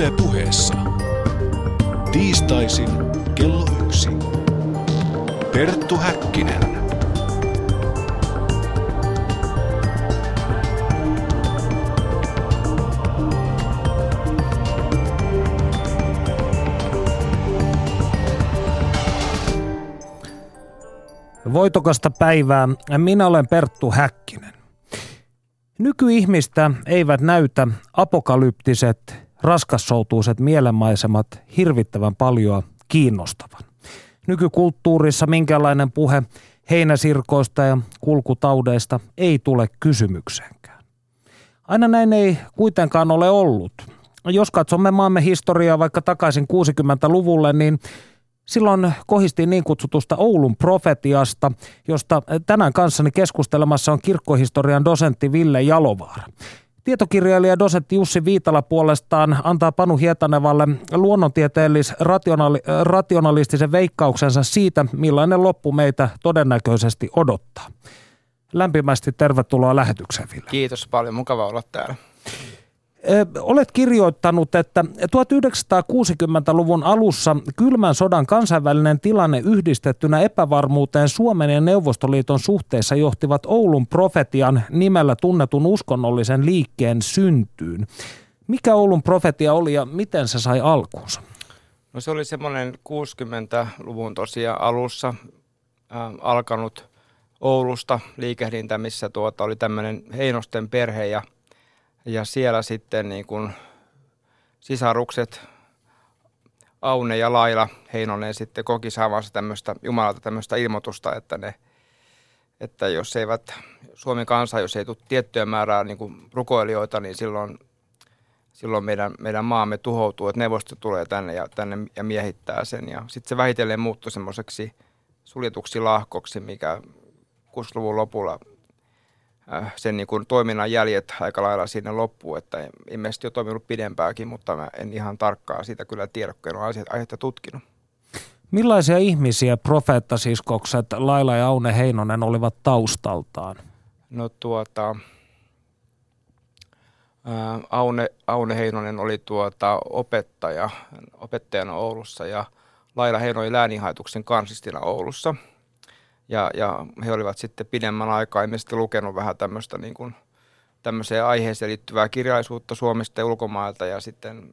Yle puheessa. Tiistaisin kello yksi. Perttu Häkkinen. Voitokasta päivää. Minä olen Perttu Häkkinen. Nykyihmistä eivät näytä apokalyptiset, raskassoutuiset mielenmaisemat hirvittävän paljon kiinnostavan. Nykykulttuurissa minkälainen puhe heinäsirkoista ja kulkutaudeista ei tule kysymykseenkään. Aina näin ei kuitenkaan ole ollut. Jos katsomme maamme historiaa vaikka takaisin 60-luvulle, niin Silloin kohistiin niin kutsutusta Oulun profetiasta, josta tänään kanssani keskustelemassa on kirkkohistorian dosentti Ville Jalovaara. Tietokirjailija dosentti Jussi Viitala puolestaan antaa Panu Hietanevalle luonnontieteellis-rationalistisen veikkauksensa siitä, millainen loppu meitä todennäköisesti odottaa. Lämpimästi tervetuloa lähetykseen, Ville. Kiitos paljon, mukava olla täällä. Olet kirjoittanut, että 1960-luvun alussa kylmän sodan kansainvälinen tilanne yhdistettynä epävarmuuteen Suomen ja Neuvostoliiton suhteessa johtivat Oulun profetian nimellä tunnetun uskonnollisen liikkeen syntyyn. Mikä Oulun profetia oli ja miten se sai alkuunsa? No se oli semmoinen 60-luvun tosiaan alussa äh, alkanut Oulusta liikehdintä, missä tuota oli tämmöinen Heinosten perhe ja – ja siellä sitten niin kuin sisarukset Aune ja Laila Heinonen sitten koki saavansa tämmöistä Jumalalta tämmöistä ilmoitusta, että ne että jos eivät Suomen kansa, jos ei tule tiettyä määrää niin kuin rukoilijoita, niin silloin, silloin meidän, meidän maamme tuhoutuu, että neuvosto tulee tänne ja, tänne ja miehittää sen. Ja sitten se vähitellen muuttui semmoiseksi suljetuksi lahkoksi, mikä 60-luvun lopulla sen niin kuin toiminnan jäljet aika lailla sinne loppuun, että ilmeisesti on toiminut pidempääkin, mutta mä en ihan tarkkaa siitä kyllä tiedä, kun en ole aihetta tutkinut. Millaisia ihmisiä profeettasiskokset Laila ja Aune Heinonen olivat taustaltaan? No tuota, ää, äh, Aune, Aune Heinonen oli tuota opettaja, opettajana Oulussa ja Laila Heinonen oli lääninhaituksen kansistina Oulussa – ja, ja he olivat sitten pidemmän aikaa ilmeisesti lukenut vähän tämmöistä niin kuin, tämmöiseen aiheeseen liittyvää kirjallisuutta Suomesta ja ulkomailta ja sitten,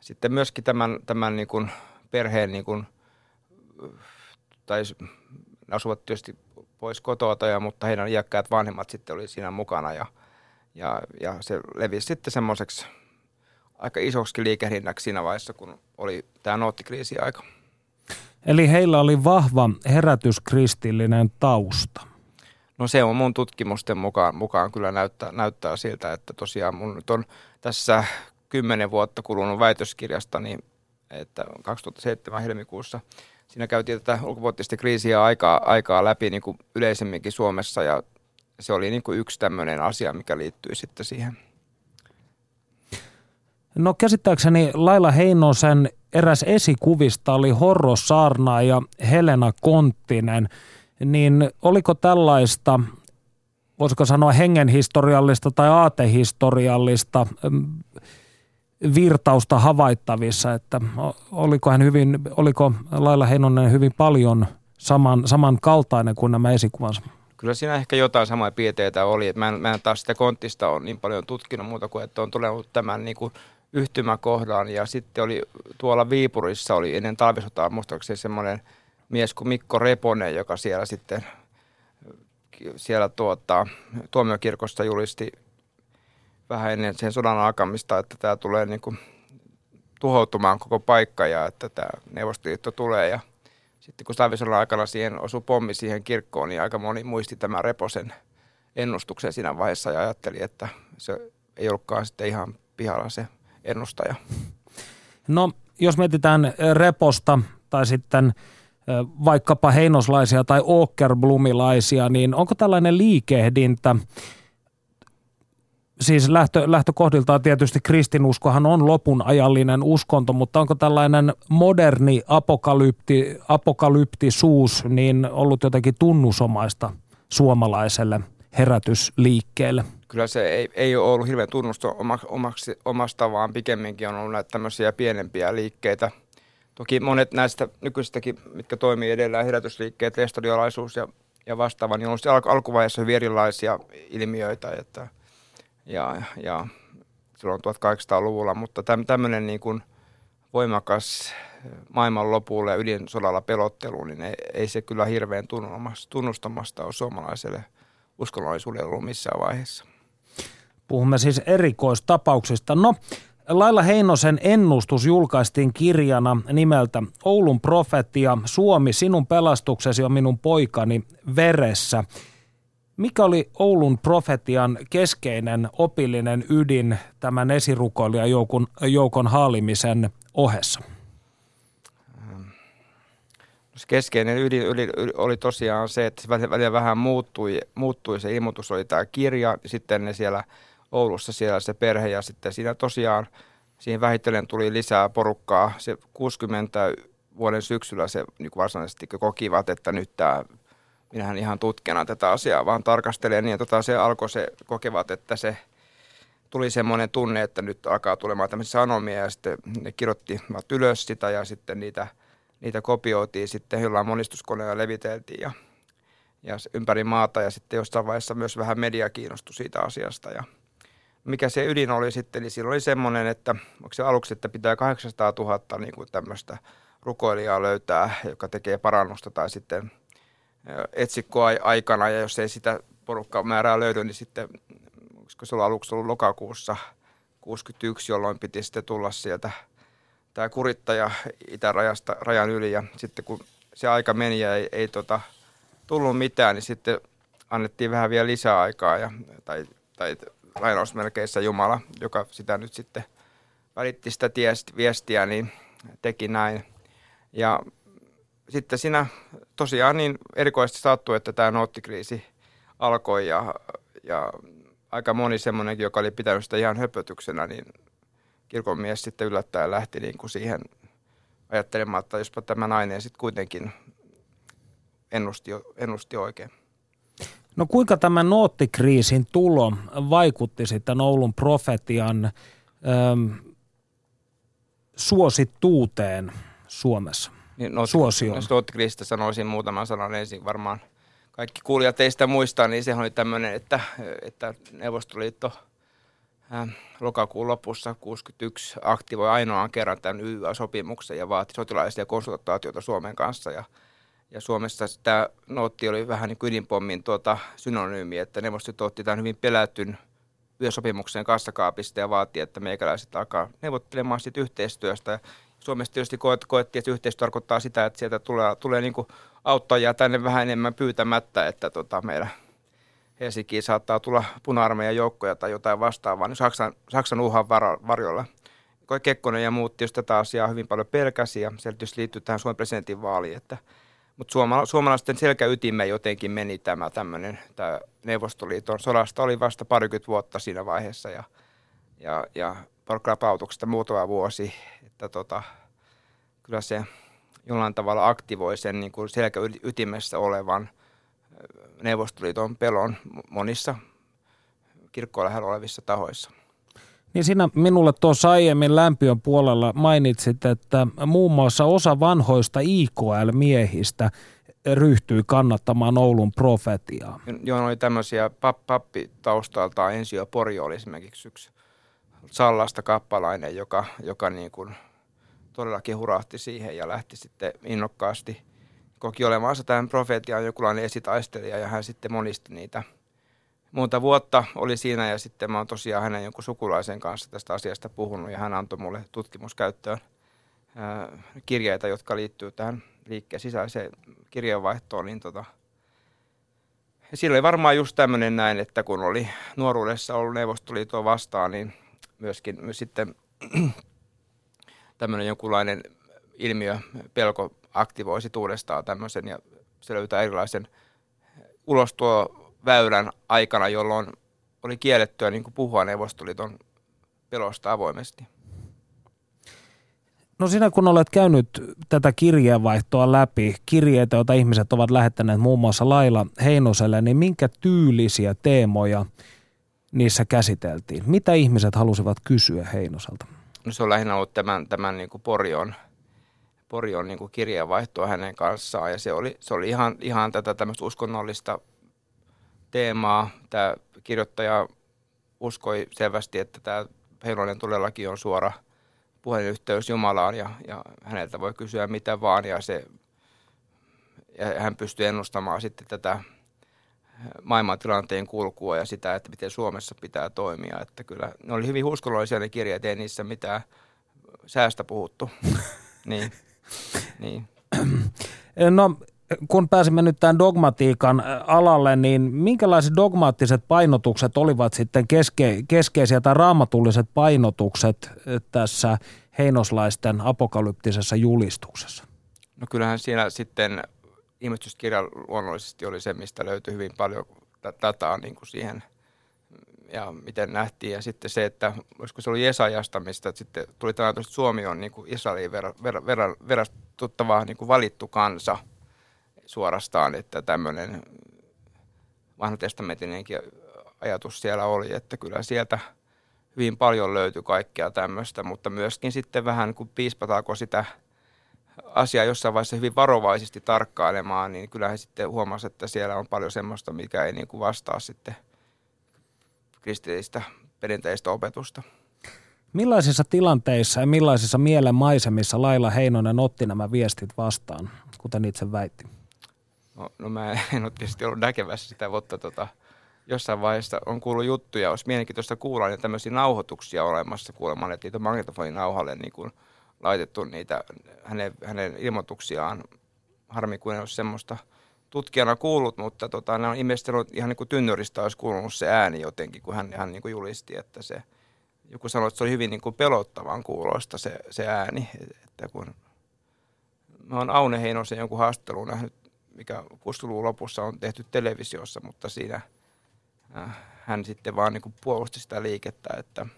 sitten myöskin tämän, tämän niin kuin perheen, niin kuin, tai asuvat tietysti pois kotoa, ja, mutta heidän iäkkäät vanhemmat sitten oli siinä mukana ja, ja, ja se levisi sitten semmoiseksi aika isoksi liikehdinnäksi siinä vaiheessa, kun oli tämä noottikriisi aika. Eli heillä oli vahva herätyskristillinen tausta. No se on mun tutkimusten mukaan, mukaan kyllä näyttää, näyttää siltä, että tosiaan mun nyt on tässä kymmenen vuotta kulunut väitöskirjasta, niin että 2007 helmikuussa siinä käytiin tätä ulkopuolista kriisiä aikaa, aikaa läpi niin kuin yleisemminkin Suomessa ja se oli niin kuin yksi tämmöinen asia, mikä liittyy sitten siihen. No käsittääkseni Laila Heinosen eräs esikuvista oli Horro Saarna ja Helena Konttinen, niin oliko tällaista, voisiko sanoa hengenhistoriallista tai aatehistoriallista mm, virtausta havaittavissa, että oliko, hän hyvin, oliko Laila Heinonen hyvin paljon saman, samankaltainen kuin nämä esikuvansa? Kyllä siinä ehkä jotain samaa piirteitä oli. Mä en, mä en taas sitä konttista ole niin paljon tutkinut muuta kuin, että on tullut tämän niin kuin yhtymäkohdan ja sitten oli tuolla Viipurissa oli ennen talvisotaa muistaakseni semmoinen mies kuin Mikko Reponen, joka siellä sitten siellä tuota, tuomiokirkossa julisti vähän ennen sen sodan alkamista, että tämä tulee niin kuin tuhoutumaan koko paikka ja että tämä Neuvostoliitto tulee. Ja sitten kun talvisodan aikana siihen osui pommi siihen kirkkoon, niin aika moni muisti tämän Reposen ennustuksen siinä vaiheessa ja ajatteli, että se ei ollutkaan sitten ihan pihalla se ennustaja. No, jos mietitään reposta tai sitten vaikkapa heinoslaisia tai åkerblumilaisia, niin onko tällainen liikehdintä, siis lähtö, lähtökohdiltaan tietysti kristinuskohan on lopun ajallinen uskonto, mutta onko tällainen moderni apokalypti, apokalyptisuus niin ollut jotenkin tunnusomaista suomalaiselle herätysliikkeelle? Kyllä se ei, ei ole ollut hirveän tunnusto omaksi, omasta, vaan pikemminkin on ollut näitä tämmöisiä pienempiä liikkeitä. Toki monet näistä nykyisistäkin, mitkä toimii edelleen, herätysliikkeet, estadiolaisuus ja, ja vastaava, niin on ollut alkuvaiheessa hyvin erilaisia ilmiöitä. Että, ja, ja silloin 1800-luvulla, mutta tämmöinen niin kuin voimakas maailman lopulle ja ydinsodalla pelottelu, niin ei, ei se kyllä hirveän tunnustamasta ole suomalaiselle uskonnollisuudelle ollut missään vaiheessa. Puhumme siis erikoistapauksista. No, Laila Heinosen ennustus julkaistiin kirjana nimeltä Oulun profetia, Suomi, sinun pelastuksesi on minun poikani veressä. Mikä oli Oulun profetian keskeinen opillinen ydin tämän esirukoilijan joukon, haalimisen ohessa? Keskeinen ydin oli tosiaan se, että välillä vähän muuttui, muuttui se ilmoitus, oli tämä kirja, sitten ne siellä Oulussa siellä se perhe ja sitten siinä tosiaan siihen vähitellen tuli lisää porukkaa. Se 60 vuoden syksyllä se niin varsinaisesti kokivat, että nyt tämä minähän ihan tutkijana tätä asiaa vaan tarkastelen, niin tota, se alkoi se kokevat, että se tuli semmoinen tunne, että nyt alkaa tulemaan tämmöisiä sanomia. Ja sitten ne kirjoittivat ylös sitä ja sitten niitä, niitä kopioitiin sitten jollain monistuskoneella leviteltiin ja, ja ympäri maata. Ja sitten jossain vaiheessa myös vähän media kiinnostui siitä asiasta ja mikä se ydin oli sitten, niin silloin oli semmoinen, että onko se aluksi, että pitää 800 000 niin kuin tämmöistä rukoilijaa löytää, joka tekee parannusta tai sitten – etsikkoa aikana ja jos ei sitä porukkaa määrää löydy, niin sitten, olisiko se ollut aluksi ollut lokakuussa 61, jolloin piti sitten tulla sieltä tämä kurittaja itärajasta rajan yli ja sitten kun se aika meni ja ei, ei tota, tullut mitään, niin sitten annettiin vähän vielä lisää aikaa ja, tai, tai lainausmerkeissä Jumala, joka sitä nyt sitten välitti sitä viestiä, niin teki näin. Ja sitten siinä tosiaan niin erikoisesti sattui, että tämä noottikriisi alkoi ja, ja aika moni semmoinenkin, joka oli pitänyt sitä ihan höpötyksenä, niin kirkonmies sitten yllättäen lähti niin kuin siihen ajattelemaan, että jospa tämä nainen sitten kuitenkin ennusti, ennusti oikein. No kuinka tämä noottikriisin tulo vaikutti sitten Oulun profetian äm, suosittuuteen Suomessa? niin not, suosioon. Stotgrista sanoisin muutaman sanan ensin varmaan. Kaikki kuulijat teistä muistaa, niin se oli tämmöinen, että, että Neuvostoliitto äh, lokakuun lopussa 61 aktivoi ainoan kerran tämän YYA-sopimuksen ja vaati sotilaallisia konsultaatioita Suomen kanssa. Ja, ja Suomessa tämä nootti oli vähän niin kuin ydinpommin tuota synonyymi, että Neuvostoliitto otti tämän hyvin pelätyn yösopimuksen kassakaapista ja vaati, että meikäläiset alkaa neuvottelemaan siitä yhteistyöstä. Suomessa tietysti koettiin, että yhteistyö tarkoittaa sitä, että sieltä tulee, tulee niin auttajia tänne vähän enemmän pyytämättä, että tota meidän Helsinkiin saattaa tulla puna-armeijan joukkoja tai jotain vastaavaa, niin Saksan, Saksan uhan varjolla. Kekkonen ja muut tietysti tätä asiaa hyvin paljon pelkäsi ja se liittyy tähän Suomen presidentin vaaliin, että mutta suoma, suomalaisten selkäytimme jotenkin meni tämä tämmöinen, tämä Neuvostoliiton sodasta oli vasta parikymmentä vuotta siinä vaiheessa ja, ja, ja palkkalapautuksesta muutama vuosi, että tota, kyllä se jollain tavalla aktivoi sen niin kuin selkäytimessä olevan Neuvostoliiton pelon monissa kirkkoa lähellä olevissa tahoissa. Niin sinä minulle tuossa aiemmin lämpiön puolella mainitsit, että muun muassa osa vanhoista IKL-miehistä ryhtyi kannattamaan Oulun profetiaa. Joo, oli tämmöisiä pap, pappi taustaltaan. Ensio Pori oli esimerkiksi yksi Sallasta kappalainen, joka, joka niin kuin todellakin hurahti siihen ja lähti sitten innokkaasti koki olemansa tämän profetian jokinlainen esitaistelija ja hän sitten monisti niitä. Monta vuotta oli siinä ja sitten mä oon tosiaan hänen jonkun sukulaisen kanssa tästä asiasta puhunut ja hän antoi mulle tutkimuskäyttöön kirjeitä, jotka liittyy tähän liikkeen sisäiseen kirjeenvaihtoon, niin tota, sillä oli varmaan just tämmöinen näin, että kun oli nuoruudessa ollut Neuvostoliittoa vastaan, niin myöskin sitten tämmöinen jonkunlainen ilmiö, pelko aktivoisi uudestaan tämmöisen ja se löytää erilaisen ulostuoväylän aikana, jolloin oli kiellettyä niin kuin puhua Neuvostoliiton pelosta avoimesti. No sinä kun olet käynyt tätä kirjeenvaihtoa läpi, kirjeitä, joita ihmiset ovat lähettäneet muun muassa Laila Heinoselle, niin minkä tyylisiä teemoja niissä käsiteltiin? Mitä ihmiset halusivat kysyä Heinoselta? No se on lähinnä ollut tämän, tämän niin kuin Porion, Porion niin kuin kirjeenvaihtoa hänen kanssaan ja se oli, se oli ihan, ihan tätä tämmöistä uskonnollista teemaa. Tämä kirjoittaja uskoi selvästi, että tämä Heinonen todellakin on suora puhelinyhteys Jumalaan ja, ja häneltä voi kysyä mitä vaan ja, se, ja hän pystyy ennustamaan sitten tätä maailmantilanteen kulkua ja sitä, että miten Suomessa pitää toimia. Että kyllä ne oli hyvin uskonnollisia ne kirjat, ei niissä mitään säästä puhuttu. niin, niin. No kun pääsimme nyt tämän dogmatiikan alalle, niin minkälaiset dogmaattiset painotukset olivat sitten keske, keskeisiä tai raamatulliset painotukset tässä heinoslaisten apokalyptisessa julistuksessa? No kyllähän siellä sitten ilmestyskirja luonnollisesti oli se, mistä löytyi hyvin paljon dataa niin kuin siihen ja miten nähtiin. Ja sitten se, että olisiko se ollut Jesajasta, mistä sitten tuli tämä, että Suomi on niin kuin Israeliin ver, ver, ver, verastuttava niin kuin valittu kansa suorastaan, että tämmöinen vanhatestamentinenkin ajatus siellä oli, että kyllä sieltä hyvin paljon löytyi kaikkea tämmöistä, mutta myöskin sitten vähän kun piispataako sitä – asiaa jossain vaiheessa hyvin varovaisesti tarkkailemaan, niin kyllä he sitten huomasivat, että siellä on paljon semmoista, mikä ei niin kuin vastaa sitten kristillistä perinteistä opetusta. Millaisissa tilanteissa ja millaisissa mielenmaisemissa Laila Heinonen otti nämä viestit vastaan, kuten itse väitti? No, no mä en ole tietysti ollut näkevässä sitä, mutta tota, jossain vaiheessa on kuullut juttuja, olisi mielenkiintoista kuulla, niin tämmöisiä nauhoituksia olemassa kuulemaan, että niitä magnetofoninauhalle niin kuin – laitettu niitä hänen, hänen ilmoituksiaan. Harmi, kuin ei ole semmoista tutkijana kuullut, mutta tota, ne on ilmeisesti ihan niin kuin tynnyristä olisi kuulunut se ääni jotenkin, kun hän, hän niin kuin julisti, että se, joku sanoi, että se oli hyvin niin kuin pelottavan kuulosta se, se ääni, että kun mä oon Aune Heinosen jonkun haastattelun nähnyt, mikä 60-luvun lopussa on tehty televisiossa, mutta siinä äh, hän sitten vaan niin puolusti sitä liikettä, että –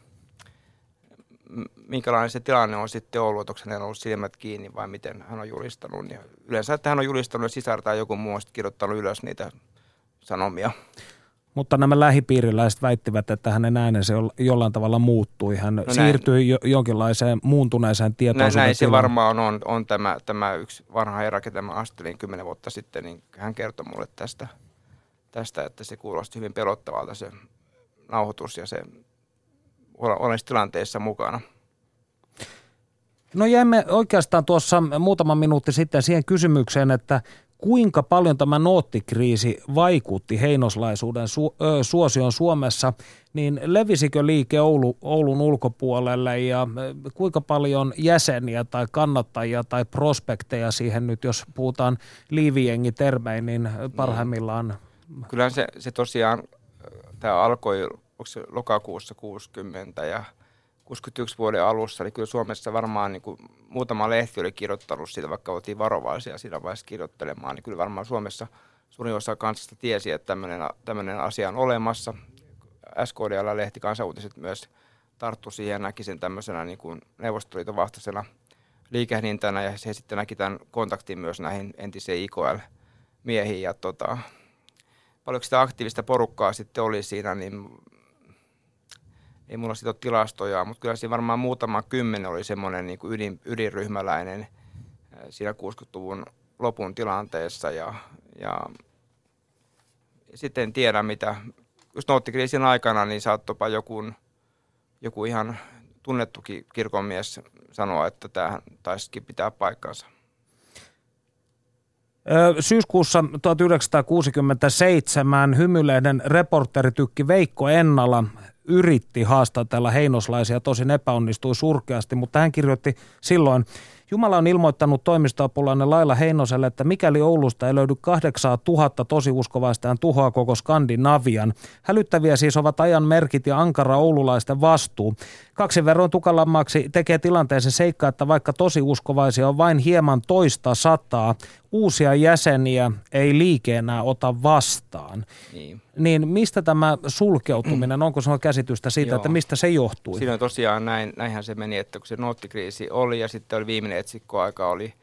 minkälainen se tilanne on sitten ollut, että onko hänellä ollut silmät kiinni vai miten hän on julistanut. Ja yleensä, että hän on julistanut ja joku muu on kirjoittanut ylös niitä sanomia. Mutta nämä lähipiiriläiset väittivät, että hänen äänensä jollain tavalla muuttui. Hän no siirtyi jo, jonkinlaiseen muuntuneeseen tietoisuuteen. Näin, näin se varmaan on, on tämä, tämä yksi vanha herra, ketä mä astelin kymmenen vuotta sitten, niin hän kertoi mulle tästä, tästä, että se kuulosti hyvin pelottavalta se nauhoitus ja se olen tilanteessa mukana. No jäimme oikeastaan tuossa muutama minuutti sitten siihen kysymykseen, että kuinka paljon tämä noottikriisi vaikutti heinoslaisuuden su- ö, suosion Suomessa, niin levisikö liike Oulu, Oulun ulkopuolelle ja kuinka paljon jäseniä tai kannattajia tai prospekteja siihen nyt, jos puhutaan liivijengi termein, niin parhaimmillaan? Kyllä se, se tosiaan, tämä alkoi onko se lokakuussa 60 ja 61 vuoden alussa, niin kyllä Suomessa varmaan niin kuin muutama lehti oli kirjoittanut siitä, vaikka oltiin varovaisia siinä vaiheessa kirjoittelemaan, niin kyllä varmaan Suomessa suurin osa kansasta tiesi, että tämmöinen, tämmöinen asia on olemassa. SKDL-lehti kansanuutiset myös tarttu siihen ja näki sen tämmöisenä niin kuin Neuvostoliiton vastaisena liikehdintänä ja se sitten näki tämän kontaktin myös näihin entisiin IKL-miehiin ja tota, paljonko sitä aktiivista porukkaa sitten oli siinä, niin ei mulla siitä ole tilastoja, mutta kyllä siinä varmaan muutama kymmenen oli semmoinen niin kuin ydin, ydinryhmäläinen äh, siinä 60-luvun lopun tilanteessa ja, ja sitten en tiedä mitä, just noottikriisin aikana niin saattopa joku, joku ihan tunnettukin kirkonmies sanoa, että tämä taisikin pitää paikkansa. Syyskuussa 1967 hymylehden reporteritykki Veikko Ennala yritti haastatella heinoslaisia, tosin epäonnistui surkeasti, mutta hän kirjoitti silloin, Jumala on ilmoittanut toimistoapulainen Laila Heinoselle, että mikäli Oulusta ei löydy 8000 tosiuskovaista, hän tuhoaa koko Skandinavian. Hälyttäviä siis ovat ajan merkit ja ankara oululaisten vastuu. Kaksi verran tukalammaksi tekee tilanteen se seikka, että vaikka tosiuskovaisia on vain hieman toista sataa, uusia jäseniä ei liike enää ota vastaan. Niin. niin mistä tämä sulkeutuminen, onko sinulla käsitystä siitä, Joo. että mistä se johtui? Siinä tosiaan näin, näinhän se meni, että kun se noottikriisi oli ja sitten oli viimeinen etsikkoaika oli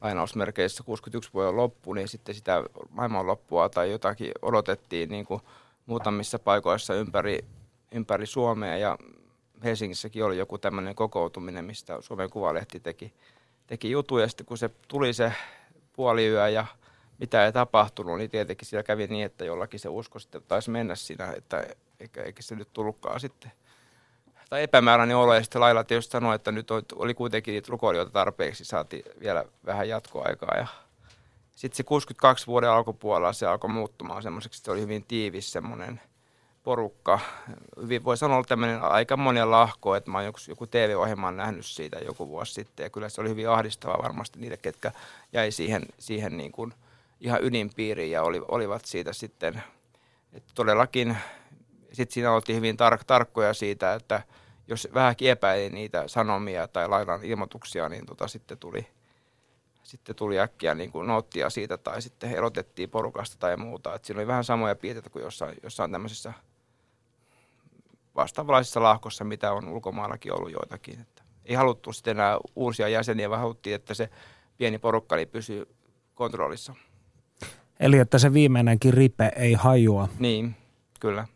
lainausmerkeissä 61 vuoden loppu, niin sitten sitä maailmanloppua tai jotakin odotettiin niin kuin muutamissa paikoissa ympäri, ympäri Suomea ja Helsingissäkin oli joku tämmöinen kokoutuminen, mistä Suomen Kuvalehti teki, teki jutuja. Ja sitten kun se tuli se puoliyö ja mitä ei tapahtunut, niin tietenkin siellä kävi niin, että jollakin se usko sitten taisi mennä siinä, että eikä, eikä se nyt tullutkaan sitten. Tai epämääräinen olo, ja sitten Laila tietysti sanoi, että nyt oli kuitenkin niitä rukoilijoita tarpeeksi, saatiin vielä vähän jatkoaikaa, ja sitten se 62 vuoden alkupuolella se alkoi muuttumaan semmoiseksi, se oli hyvin tiivis semmoinen porukka. Hyvin voi sanoa tämmöinen aika monia lahko, että mä oon joku, joku TV-ohjelman nähnyt siitä joku vuosi sitten, ja kyllä se oli hyvin ahdistava varmasti niille, ketkä jäi siihen, siihen niin kuin – ihan ydinpiiriin ja oli, olivat siitä sitten, että todellakin sitten siinä oltiin hyvin tar- tarkkoja siitä, että jos vähänkin epäili niitä sanomia tai lainan ilmoituksia, niin tota, sitten tuli sitten tuli äkkiä niin kuin noottia siitä tai sitten erotettiin porukasta tai muuta. Et siinä oli vähän samoja piirteitä kuin jossain, jossain tämmöisessä vastaavanlaisessa lahkossa, mitä on ulkomaillakin ollut joitakin. Että ei haluttu sitten enää uusia jäseniä, vaan haluttiin, että se pieni porukka niin pysyy kontrollissa. Eli että se viimeinenkin ripe ei hajua. Niin, kyllä.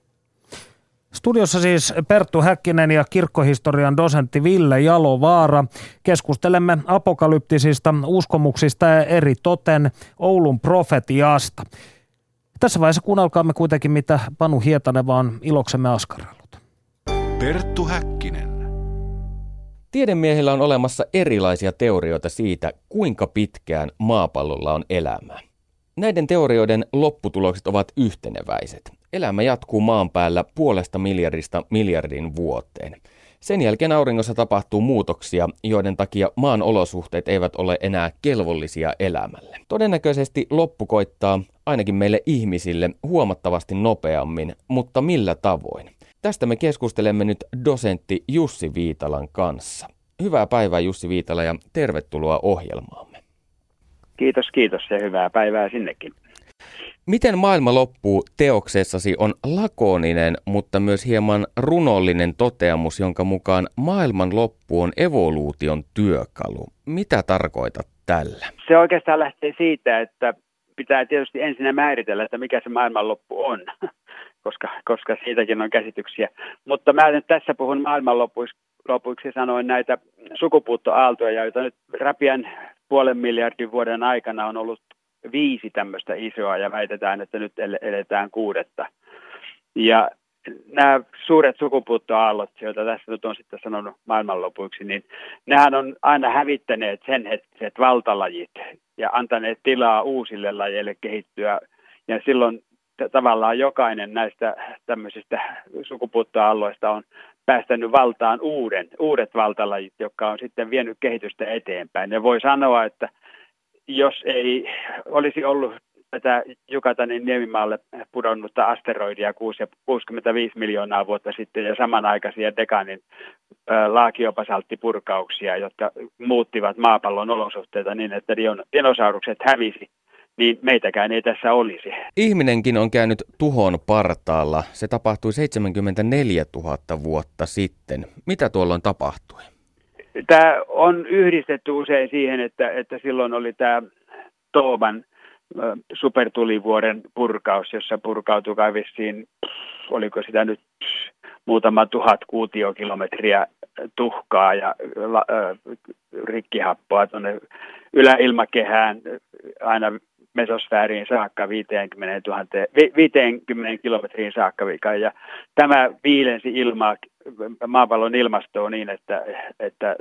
Studiossa siis Perttu Häkkinen ja kirkkohistorian dosentti Ville Jalovaara. Keskustelemme apokalyptisista uskomuksista ja eri toten Oulun profetiasta. Tässä vaiheessa kuunnelkaamme kuitenkin, mitä Panu Hietanen vaan iloksemme askarellut. Perttu Häkkinen. Tiedemiehillä on olemassa erilaisia teorioita siitä, kuinka pitkään maapallolla on elämää. Näiden teorioiden lopputulokset ovat yhteneväiset. Elämä jatkuu maan päällä puolesta miljardista miljardin vuoteen. Sen jälkeen auringossa tapahtuu muutoksia, joiden takia maan olosuhteet eivät ole enää kelvollisia elämälle. Todennäköisesti loppu koittaa ainakin meille ihmisille huomattavasti nopeammin, mutta millä tavoin? Tästä me keskustelemme nyt dosentti Jussi Viitalan kanssa. Hyvää päivää Jussi Viitala ja tervetuloa ohjelmaamme. Kiitos, kiitos ja hyvää päivää sinnekin. Miten maailma loppuu teoksessasi on lakoninen, mutta myös hieman runollinen toteamus, jonka mukaan maailman loppu on evoluution työkalu. Mitä tarkoitat tällä? Se oikeastaan lähtee siitä, että pitää tietysti ensin määritellä, että mikä se maailmanloppu on, koska, koska siitäkin on käsityksiä. Mutta mä nyt tässä puhun maailmanlopuiksi lopuksi sanoin näitä sukupuuttoaaltoja, joita nyt räpiän puolen miljardin vuoden aikana on ollut viisi tämmöistä isoa ja väitetään, että nyt eletään kuudetta. Ja nämä suuret sukupuuttoaallot, joita tässä nyt on sitten sanonut maailmanlopuiksi, niin nehän on aina hävittäneet sen hetkiset valtalajit ja antaneet tilaa uusille lajeille kehittyä. Ja silloin tavallaan jokainen näistä tämmöisistä sukupuuttoaalloista on päästänyt valtaan uuden, uudet valtalajit, jotka on sitten vienyt kehitystä eteenpäin. Ja voi sanoa, että jos ei olisi ollut tätä Jukatanin niemimaalle pudonnutta asteroidia 65 miljoonaa vuotta sitten ja samanaikaisia dekanin laakiopasalttipurkauksia, jotka muuttivat maapallon olosuhteita niin, että dinosaurukset hävisi niin meitäkään ei tässä olisi. Ihminenkin on käynyt tuhon partaalla. Se tapahtui 74 000 vuotta sitten. Mitä tuolloin tapahtui? Tämä on yhdistetty usein siihen, että, että silloin oli tämä Tooban supertulivuoren purkaus, jossa purkautui kai vissiin, oliko sitä nyt muutama tuhat kuutiokilometriä tuhkaa ja la, rikkihappoa tuonne yläilmakehään aina mesosfääriin saakka 50, 000, 50 kilometriin saakka. Ja tämä viilensi ilmaa, maapallon ilmastoa niin, että, että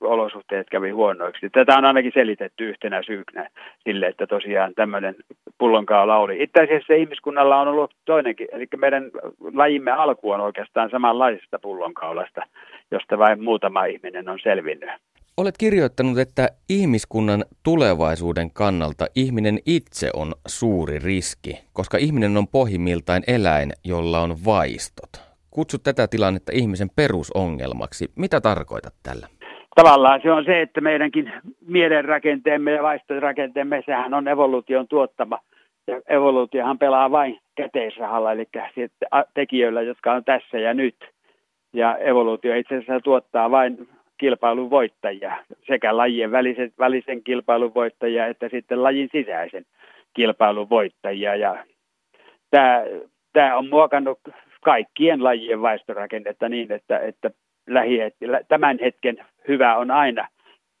olosuhteet kävi huonoiksi. Tätä on ainakin selitetty yhtenä syynä sille, että tosiaan tämmöinen pullonkaula oli. Itse asiassa ihmiskunnalla on ollut toinenkin, eli meidän lajimme alku on oikeastaan samanlaisesta pullonkaulasta, josta vain muutama ihminen on selvinnyt. Olet kirjoittanut, että ihmiskunnan tulevaisuuden kannalta ihminen itse on suuri riski, koska ihminen on pohjimmiltaan eläin, jolla on vaistot. Kutsut tätä tilannetta ihmisen perusongelmaksi. Mitä tarkoitat tällä? Tavallaan se on se, että meidänkin mielenrakenteemme ja vaistorakenteemme, sehän on evoluution tuottama. Ja evoluutiohan pelaa vain käteisrahalla, eli tekijöillä, jotka on tässä ja nyt. Ja evoluutio itse asiassa tuottaa vain kilpailun voittajia, sekä lajien välisen, välisen kilpailun voittajia että sitten lajin sisäisen kilpailun voittajia. Ja tämä, tämä on muokannut kaikkien lajien vaistorakennetta niin, että, että lähi, tämän hetken hyvä on aina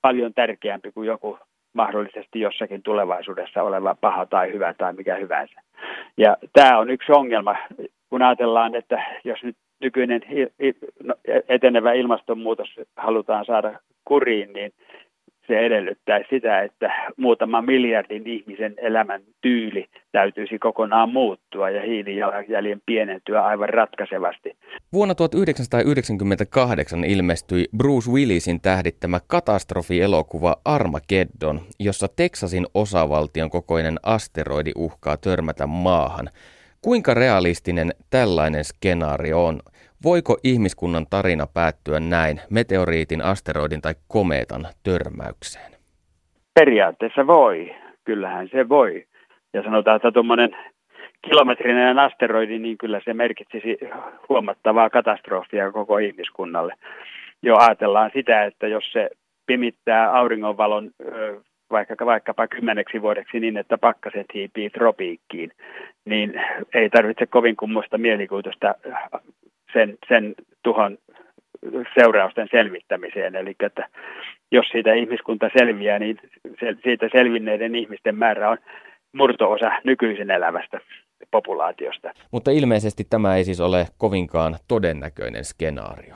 paljon tärkeämpi kuin joku mahdollisesti jossakin tulevaisuudessa oleva paha tai hyvä tai mikä hyvänsä. Ja tämä on yksi ongelma, kun ajatellaan, että jos nyt nykyinen no, etenevä ilmastonmuutos halutaan saada kuriin, niin se edellyttää sitä, että muutama miljardin ihmisen elämän tyyli täytyisi kokonaan muuttua ja hiilijalanjäljen pienentyä aivan ratkaisevasti. Vuonna 1998 ilmestyi Bruce Willisin tähdittämä katastrofielokuva Armageddon, jossa Teksasin osavaltion kokoinen asteroidi uhkaa törmätä maahan. Kuinka realistinen tällainen skenaario on? Voiko ihmiskunnan tarina päättyä näin meteoriitin, asteroidin tai komeetan törmäykseen? Periaatteessa voi. Kyllähän se voi. Ja sanotaan, että tuommoinen kilometrinen asteroidi, niin kyllä se merkitsisi huomattavaa katastrofia koko ihmiskunnalle. Jo ajatellaan sitä, että jos se pimittää auringonvalon vaikka, vaikkapa kymmeneksi vuodeksi niin, että pakkaset hiipii tropiikkiin, niin ei tarvitse kovin kummoista mielikuvitusta sen, sen tuhon seurausten selvittämiseen. Eli että jos siitä ihmiskunta selviää, niin siitä selvinneiden ihmisten määrä on murtoosa nykyisen elävästä populaatiosta. Mutta ilmeisesti tämä ei siis ole kovinkaan todennäköinen skenaario.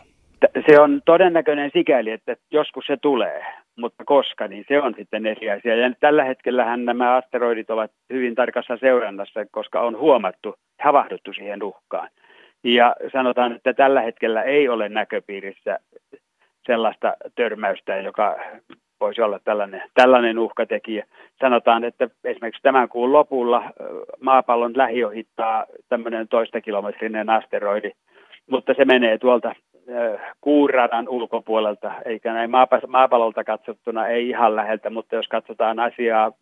Se on todennäköinen sikäli, että joskus se tulee, mutta koska, niin se on sitten eri asia. Ja tällä hetkellähän nämä asteroidit ovat hyvin tarkassa seurannassa, koska on huomattu, havahduttu siihen uhkaan. Ja sanotaan, että tällä hetkellä ei ole näköpiirissä sellaista törmäystä, joka voisi olla tällainen, tällainen uhkatekijä. Sanotaan, että esimerkiksi tämän kuun lopulla maapallon lähiohittaa tämmöinen toista kilometrinen asteroidi, mutta se menee tuolta kuuradan ulkopuolelta, eikä näin maapallolta katsottuna ei ihan läheltä, mutta jos katsotaan asiaa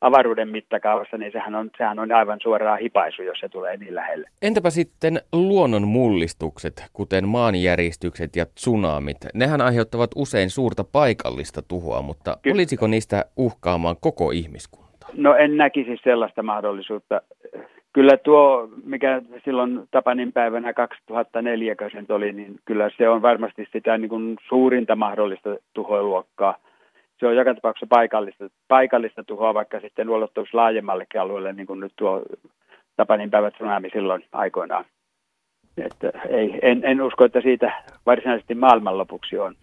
avaruuden mittakaavassa, niin sehän on, sehän on aivan suoraan hipaisu, jos se tulee niin lähelle. Entäpä sitten luonnon mullistukset, kuten maanjäristykset ja tsunamit? Nehän aiheuttavat usein suurta paikallista tuhoa, mutta Ky- olisiko niistä uhkaamaan koko ihmiskuntaa? No en näkisi sellaista mahdollisuutta. Kyllä tuo, mikä silloin Tapanin päivänä 2004 oli, niin kyllä se on varmasti sitä niin kuin suurinta mahdollista tuhoiluokkaa se on joka tapauksessa paikallista, paikallista tuhoa, vaikka sitten ulottuisi laajemmallekin alueelle, niin kuin nyt tuo Tapanin päivät tsunami silloin aikoinaan. Että ei, en, en usko, että siitä varsinaisesti maailmanlopuksi on.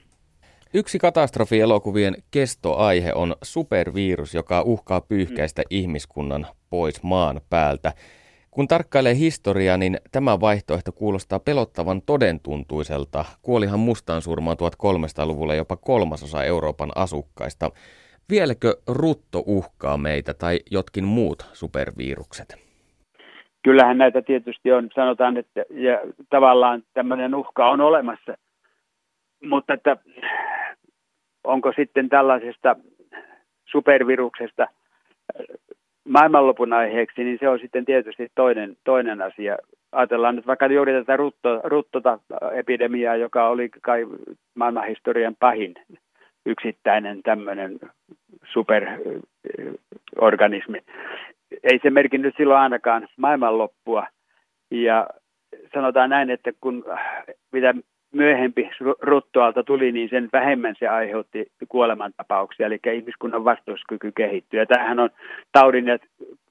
Yksi katastrofielokuvien kestoaihe on supervirus, joka uhkaa pyyhkäistä mm. ihmiskunnan pois maan päältä. Kun tarkkailee historiaa, niin tämä vaihtoehto kuulostaa pelottavan todentuntuiselta. Kuolihan mustaan surmaan 1300-luvulla jopa kolmasosa Euroopan asukkaista. Vieläkö rutto uhkaa meitä tai jotkin muut supervirukset? Kyllähän näitä tietysti on. Sanotaan, että ja tavallaan tämmöinen uhka on olemassa. Mutta että onko sitten tällaisesta superviruksesta maailmanlopun aiheeksi, niin se on sitten tietysti toinen, toinen asia. Ajatellaan nyt vaikka juuri tätä rutto, ruttota epidemiaa, joka oli kai maailmanhistorian pahin yksittäinen tämmöinen superorganismi. Ei se merkinnyt silloin ainakaan maailmanloppua. Ja sanotaan näin, että kun mitä myöhempi ruttoalta tuli, niin sen vähemmän se aiheutti kuolemantapauksia, eli ihmiskunnan vastuuskyky kehittyi. Ja tämähän on taudin, ja,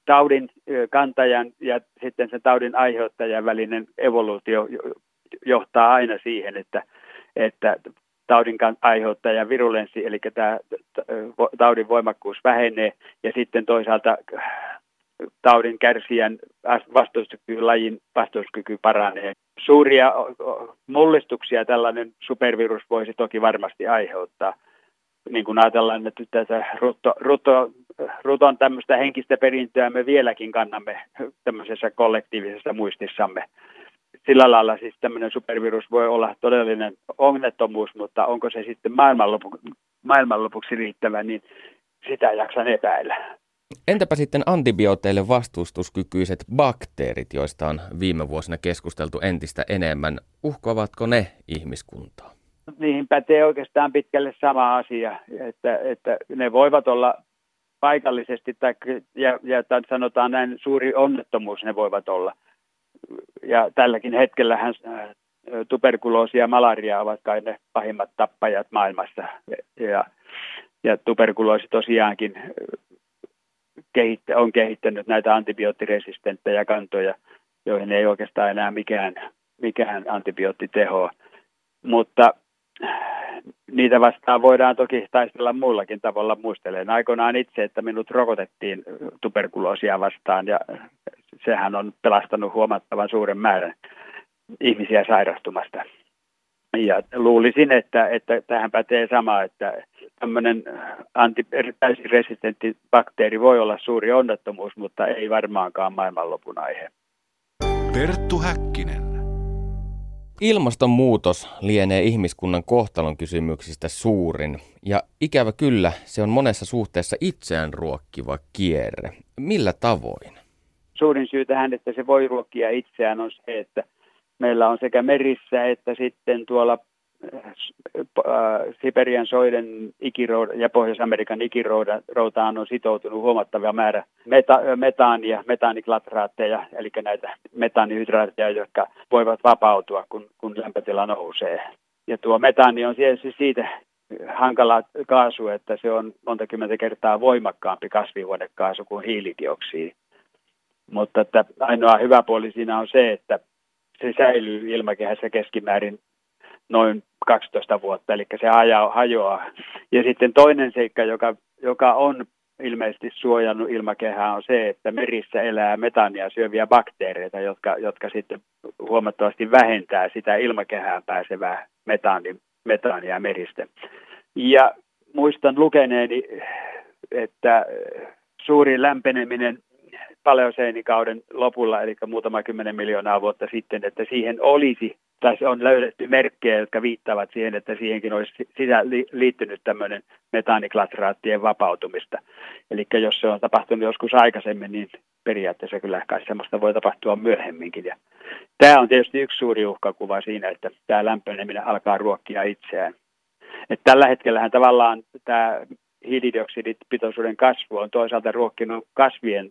taudin kantajan ja sitten sen taudin aiheuttajan välinen evoluutio johtaa aina siihen, että, että taudin aiheuttaja virulenssi, eli tämä taudin voimakkuus vähenee, ja sitten toisaalta taudin kärsijän vastustuskyky, lajin vastustuskyky paranee. Suuria mullistuksia tällainen supervirus voisi toki varmasti aiheuttaa. Niin kuin ajatellaan, että tätä rutto, rutto, ruton tämmöistä henkistä perintöä me vieläkin kannamme tämmöisessä kollektiivisessa muistissamme. Sillä lailla siis tämmöinen supervirus voi olla todellinen onnettomuus, mutta onko se sitten maailmanlopu, maailmanlopuksi riittävä, niin sitä jaksan epäillä. Entäpä sitten antibiooteille vastustuskykyiset bakteerit, joista on viime vuosina keskusteltu entistä enemmän. Uhkoavatko ne ihmiskuntaa? Niihin pätee oikeastaan pitkälle sama asia, että, että ne voivat olla paikallisesti, tai, ja, ja sanotaan näin, suuri onnettomuus ne voivat olla. ja tälläkin hetkellä hän tuberkuloosi ja malaria ovat kai ne pahimmat tappajat maailmassa. Ja, ja tuberkuloosi tosiaankin on kehittänyt näitä antibioottiresistenttejä kantoja, joihin ei oikeastaan enää mikään, mikään antibiootti tehoa. Mutta niitä vastaan voidaan toki taistella muullakin tavalla. Muistelen aikoinaan itse, että minut rokotettiin tuberkuloosia vastaan ja sehän on pelastanut huomattavan suuren määrän ihmisiä sairastumasta. Ja luulisin, että, että tähän pätee sama, että tämmöinen anti, täysin resistentti bakteeri voi olla suuri onnettomuus, mutta ei varmaankaan maailmanlopun aihe. Perttu Häkkinen. Ilmastonmuutos lienee ihmiskunnan kohtalon kysymyksistä suurin, ja ikävä kyllä se on monessa suhteessa itseään ruokkiva kierre. Millä tavoin? Suurin syy tähän, että se voi ruokkia itseään, on se, että meillä on sekä merissä että sitten tuolla äh, Siberian soiden ikirouda ja Pohjois-Amerikan ikiroutaan on sitoutunut huomattava määrä meta, metaania, metaaniklatraatteja, eli näitä metaanihydraatteja, jotka voivat vapautua, kun, kun lämpötila nousee. Ja tuo metaani on siis siitä hankala kaasu, että se on monta kymmentä kertaa voimakkaampi kasvihuonekaasu kuin hiilidioksidi. Mutta että ainoa hyvä puoli siinä on se, että se säilyy ilmakehässä keskimäärin noin 12 vuotta, eli se hajoaa. Ja sitten toinen seikka, joka, joka on ilmeisesti suojannut ilmakehää, on se, että merissä elää metania syöviä bakteereita, jotka, jotka sitten huomattavasti vähentää sitä ilmakehään pääsevää metaani, metaania meristä. Ja muistan lukeneeni, että suuri lämpeneminen paleoseenikauden lopulla, eli muutama kymmenen miljoonaa vuotta sitten, että siihen olisi, tai on löydetty merkkejä, jotka viittaavat siihen, että siihenkin olisi sisä liittynyt tämmöinen metaaniklatraattien vapautumista. Eli jos se on tapahtunut joskus aikaisemmin, niin periaatteessa kyllä kai semmoista voi tapahtua myöhemminkin. Ja tämä on tietysti yksi suuri uhkakuva siinä, että tämä lämpeneminen alkaa ruokkia itseään. Et tällä hetkellä tavallaan tämä hiilidioksidipitoisuuden kasvu on toisaalta ruokkinut kasvien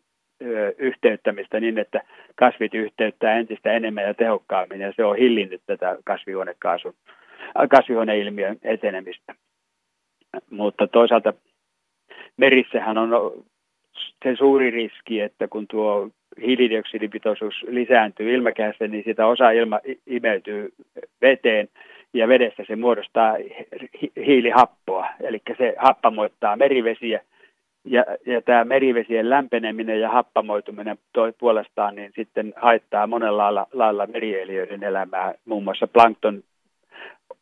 yhteyttämistä niin, että kasvit yhteyttää entistä enemmän ja tehokkaammin, ja se on hillinnyt tätä kasvihuonekaasun, kasvihuoneilmiön etenemistä. Mutta toisaalta merissähän on se suuri riski, että kun tuo hiilidioksidipitoisuus lisääntyy ilmakehässä, niin sitä osa ilma imeytyy veteen, ja vedessä se muodostaa hiilihappoa, eli se happamoittaa merivesiä, ja, ja tämä merivesien lämpeneminen ja happamoituminen toi puolestaan niin sitten haittaa monella lailla, lailla merieliöiden elämää, muun muassa plankton.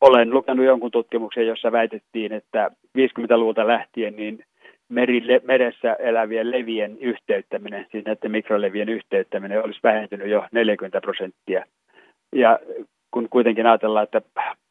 Olen lukenut jonkun tutkimuksen, jossa väitettiin, että 50-luvulta lähtien niin meri, meressä elävien levien yhteyttäminen, siis näiden mikrolevien yhteyttäminen olisi vähentynyt jo 40 prosenttia. Ja kun kuitenkin ajatellaan, että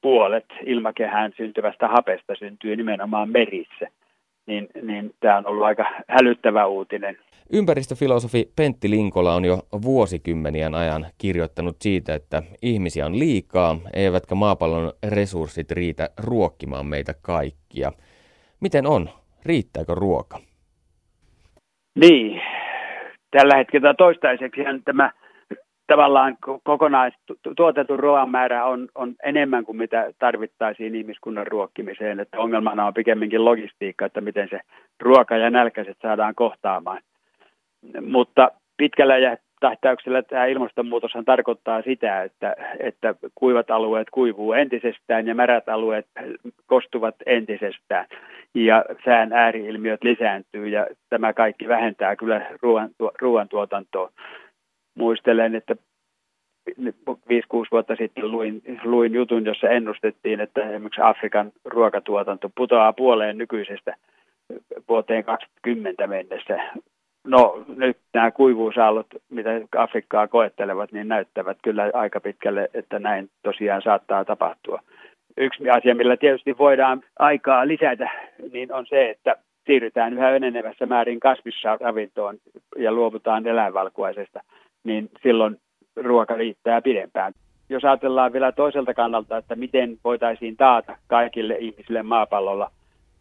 puolet ilmakehään syntyvästä hapesta syntyy nimenomaan merissä – niin, niin tämä on ollut aika hälyttävä uutinen. Ympäristöfilosofi Pentti Linkola on jo vuosikymmenien ajan kirjoittanut siitä, että ihmisiä on liikaa, eivätkä maapallon resurssit riitä ruokkimaan meitä kaikkia. Miten on? Riittääkö ruoka? Niin, tällä hetkellä toistaiseksi tämä tavallaan kokonaistuotetun ruoan määrä on, on enemmän kuin mitä tarvittaisiin ihmiskunnan ruokkimiseen. Että ongelmana on pikemminkin logistiikka, että miten se ruoka ja nälkäiset saadaan kohtaamaan. Mutta pitkällä ja tähtäyksellä tämä ilmastonmuutoshan tarkoittaa sitä, että, että kuivat alueet kuivuu entisestään ja märät alueet kostuvat entisestään ja sään ääriilmiöt lisääntyy ja tämä kaikki vähentää kyllä ruoan, ruoantuotantoa muistelen, että 5-6 vuotta sitten luin, luin jutun, jossa ennustettiin, että esimerkiksi Afrikan ruokatuotanto putoaa puoleen nykyisestä vuoteen 2020 mennessä. No nyt nämä kuivuusaallot, mitä Afrikkaa koettelevat, niin näyttävät kyllä aika pitkälle, että näin tosiaan saattaa tapahtua. Yksi asia, millä tietysti voidaan aikaa lisätä, niin on se, että siirrytään yhä enenevässä määrin kasvisravintoon ja luovutaan eläinvalkuaisesta – niin silloin ruoka riittää pidempään. Jos ajatellaan vielä toiselta kannalta, että miten voitaisiin taata kaikille ihmisille maapallolla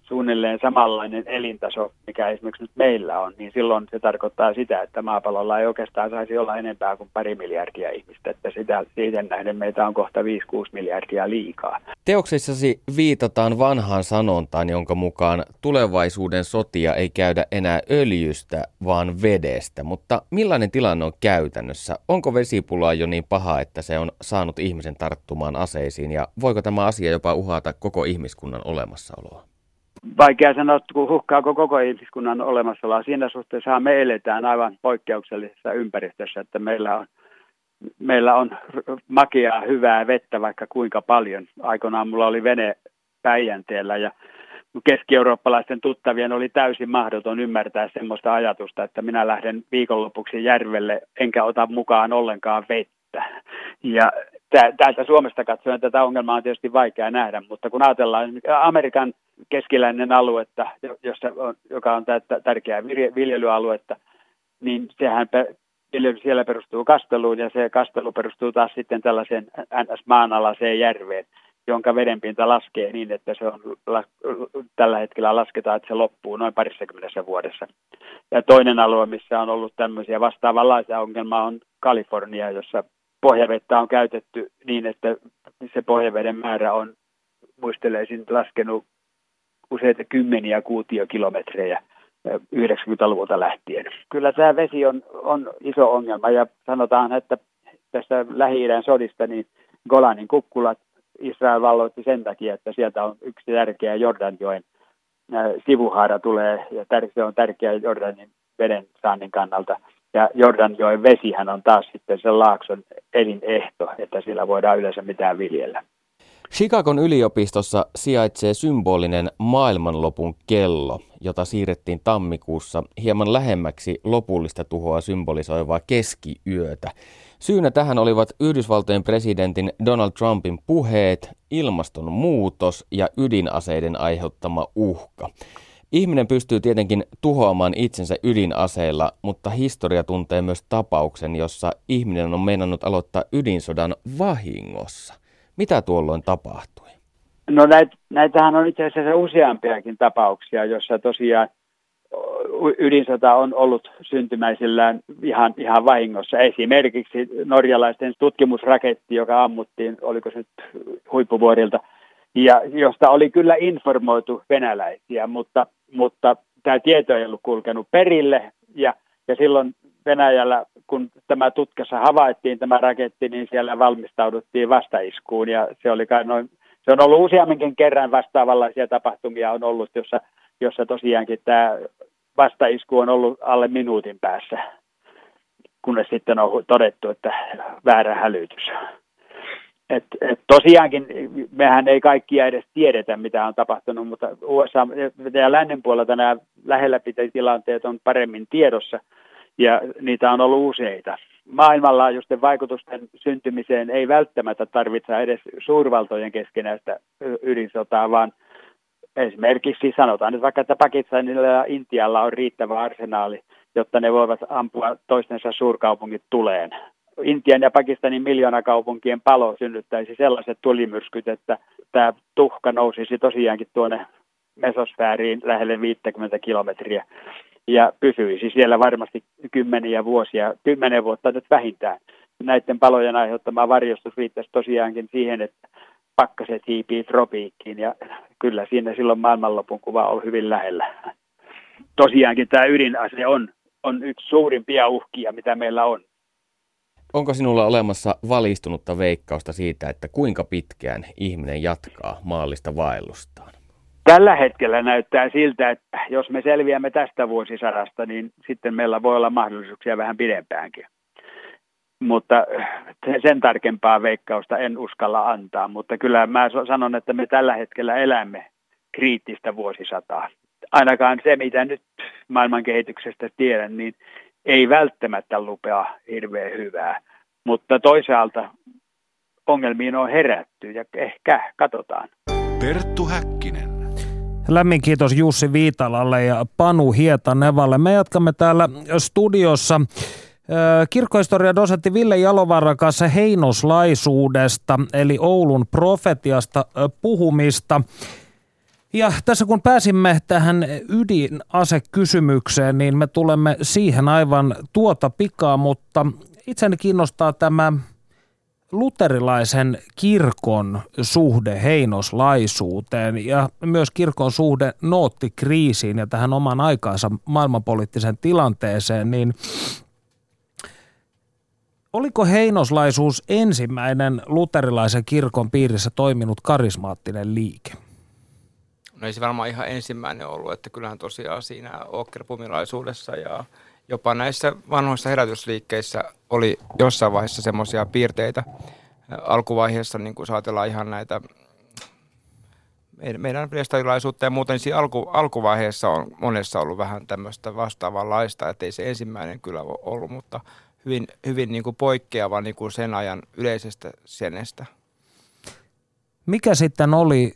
suunnilleen samanlainen elintaso, mikä esimerkiksi nyt meillä on, niin silloin se tarkoittaa sitä, että maapallolla ei oikeastaan saisi olla enempää kuin pari miljardia ihmistä, että sitä, siitä nähden meitä on kohta 5-6 miljardia liikaa. Teoksissasi viitataan vanhaan sanontaan, jonka mukaan tulevaisuuden sotia ei käydä enää öljystä, vaan vedestä, mutta millainen tilanne on käytännössä? Onko vesipulaa jo niin paha, että se on saanut ihmisen tarttumaan aseisiin ja voiko tämä asia jopa uhata koko ihmiskunnan olemassaoloa? Vaikea sanoa, kun hukkaako koko ihmiskunnan olemassaoloa. Siinä suhteessa me eletään aivan poikkeuksellisessa ympäristössä, että meillä on, meillä on makeaa, hyvää vettä vaikka kuinka paljon. Aikoinaan mulla oli vene Päijänteellä ja keski-eurooppalaisten tuttavien oli täysin mahdoton ymmärtää semmoista ajatusta, että minä lähden viikonlopuksi järvelle enkä ota mukaan ollenkaan vettä. Ja täältä Suomesta katsoen tätä ongelmaa on tietysti vaikea nähdä, mutta kun ajatellaan Amerikan keskiläinen aluetta, jossa on, joka on tärkeää viljelyaluetta, niin sehän viljely siellä perustuu kasteluun ja se kastelu perustuu taas sitten tällaiseen NS-maanalaiseen järveen, jonka vedenpinta laskee niin, että se on tällä hetkellä lasketaan, että se loppuu noin parissakymmenessä vuodessa. Ja toinen alue, missä on ollut tämmöisiä vastaavanlaisia ongelmia, on Kalifornia, jossa pohjavettä on käytetty niin, että se pohjaveden määrä on, muisteleisin, laskenut useita kymmeniä kuutiokilometrejä 90-luvulta lähtien. Kyllä tämä vesi on, on iso ongelma ja sanotaan, että tästä Lähi-idän sodista niin Golanin kukkulat Israel valloitti sen takia, että sieltä on yksi tärkeä Jordanjoen sivuhaara tulee ja se on tärkeä Jordanin veden saannin kannalta. Ja Jordanjoen vesihän on taas sitten sen laakson elinehto, että sillä voidaan yleensä mitään viljellä. Chicagon yliopistossa sijaitsee symbolinen maailmanlopun kello, jota siirrettiin tammikuussa hieman lähemmäksi lopullista tuhoa symbolisoivaa keskiyötä. Syynä tähän olivat Yhdysvaltojen presidentin Donald Trumpin puheet, ilmastonmuutos ja ydinaseiden aiheuttama uhka. Ihminen pystyy tietenkin tuhoamaan itsensä ydinaseilla, mutta historia tuntee myös tapauksen, jossa ihminen on meinannut aloittaa ydinsodan vahingossa. Mitä tuolloin tapahtui? No näit, näitähän on itse asiassa useampiakin tapauksia, jossa tosiaan ydinsota on ollut syntymäisillään ihan, ihan vahingossa. Esimerkiksi norjalaisten tutkimusraketti, joka ammuttiin, oliko se nyt huippuvuorilta, ja josta oli kyllä informoitu venäläisiä, mutta, mutta tämä tieto ei ollut kulkenut perille, ja, ja silloin Venäjällä, kun tämä tutkassa havaittiin tämä raketti, niin siellä valmistauduttiin vastaiskuun, ja se oli noin se on ollut useamminkin kerran vastaavanlaisia tapahtumia on ollut, jossa, jossa tosiaankin tämä vastaisku on ollut alle minuutin päässä, kunnes sitten on todettu, että väärä hälytys. Et, et tosiaankin mehän ei kaikkia edes tiedetä, mitä on tapahtunut, mutta USA ja lännen puolelta nämä lähellä tilanteet on paremmin tiedossa ja niitä on ollut useita. Maailmanlaajuisten vaikutusten syntymiseen ei välttämättä tarvitse edes suurvaltojen keskenäistä ydinsotaa, vaan – Esimerkiksi sanotaan nyt vaikka, että Pakistanilla ja Intialla on riittävä arsenaali, jotta ne voivat ampua toistensa suurkaupungit tuleen. Intian ja Pakistanin miljoonakaupunkien palo synnyttäisi sellaiset tulimyrskyt, että tämä tuhka nousisi tosiaankin tuonne mesosfääriin lähelle 50 kilometriä ja pysyisi siellä varmasti kymmeniä vuosia, kymmenen vuotta nyt vähintään. Näiden palojen aiheuttama varjostus riittäisi tosiaankin siihen, että pakkaset hiipii tropiikkiin ja kyllä siinä silloin maailmanlopun kuva on hyvin lähellä. Tosiaankin tämä ydinase on, on yksi suurimpia uhkia, mitä meillä on. Onko sinulla olemassa valistunutta veikkausta siitä, että kuinka pitkään ihminen jatkaa maallista vaellustaan? Tällä hetkellä näyttää siltä, että jos me selviämme tästä vuosisadasta, niin sitten meillä voi olla mahdollisuuksia vähän pidempäänkin mutta sen tarkempaa veikkausta en uskalla antaa, mutta kyllä mä sanon, että me tällä hetkellä elämme kriittistä vuosisataa. Ainakaan se, mitä nyt maailman kehityksestä tiedän, niin ei välttämättä lupea hirveän hyvää, mutta toisaalta ongelmiin on herätty ja ehkä katsotaan. Perttu Häkkinen. Lämmin kiitos Jussi Viitalalle ja Panu Hietanevalle. Me jatkamme täällä studiossa kirkkohistoria dosentti Ville Jalovaara kanssa heinoslaisuudesta, eli Oulun profetiasta puhumista. Ja tässä kun pääsimme tähän ydinasekysymykseen, niin me tulemme siihen aivan tuota pikaa, mutta itseni kiinnostaa tämä luterilaisen kirkon suhde heinoslaisuuteen ja myös kirkon suhde noottikriisiin ja tähän oman aikaansa maailmanpoliittiseen tilanteeseen, niin oliko heinoslaisuus ensimmäinen luterilaisen kirkon piirissä toiminut karismaattinen liike? No ei se varmaan ihan ensimmäinen ollut, että kyllähän tosiaan siinä okkerpumilaisuudessa ja jopa näissä vanhoissa herätysliikkeissä oli jossain vaiheessa semmoisia piirteitä. Alkuvaiheessa, niin kuin saatellaan ihan näitä meidän prestarilaisuutta ja muuten siinä alku, alkuvaiheessa on monessa ollut vähän tämmöistä vastaavanlaista, että ei se ensimmäinen kyllä ollut, mutta hyvin, hyvin niin kuin poikkeava niin kuin sen ajan yleisestä senestä. Mikä sitten oli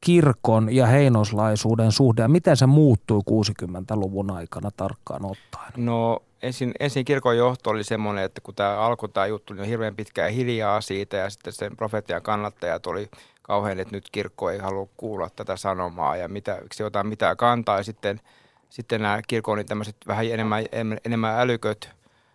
kirkon ja heinoslaisuuden suhde ja miten se muuttui 60-luvun aikana tarkkaan ottaen? No ensin, ensin kirkon johto oli semmoinen, että kun tämä alkoi tämä juttu, niin hirveän pitkään hiljaa siitä ja sitten sen profetian kannattajat oli kauhean, että nyt kirkko ei halua kuulla tätä sanomaa ja mitä, se ottaa mitään kantaa ja sitten, sitten nämä kirkon niin tämmöiset vähän enemmän, enemmän älyköt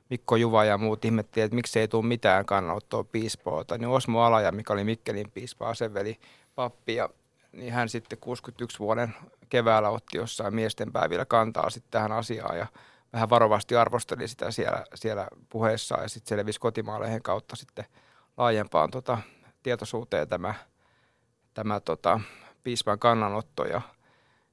Mikko Juva ja muut ihmettiin, että miksi ei tule mitään kannanottoa piispoota. Niin Osmo Alaja, mikä oli Mikkelin piispa, aseveli pappi ja niin hän sitten 61 vuoden keväällä otti jossain miesten päivillä kantaa sitten tähän asiaan ja vähän varovasti arvosteli sitä siellä, siellä puheessa ja sitten selvisi kotimaalehen kautta sitten laajempaan tota, tietoisuuteen tämä, tämä tota, piispan kannanotto. Ja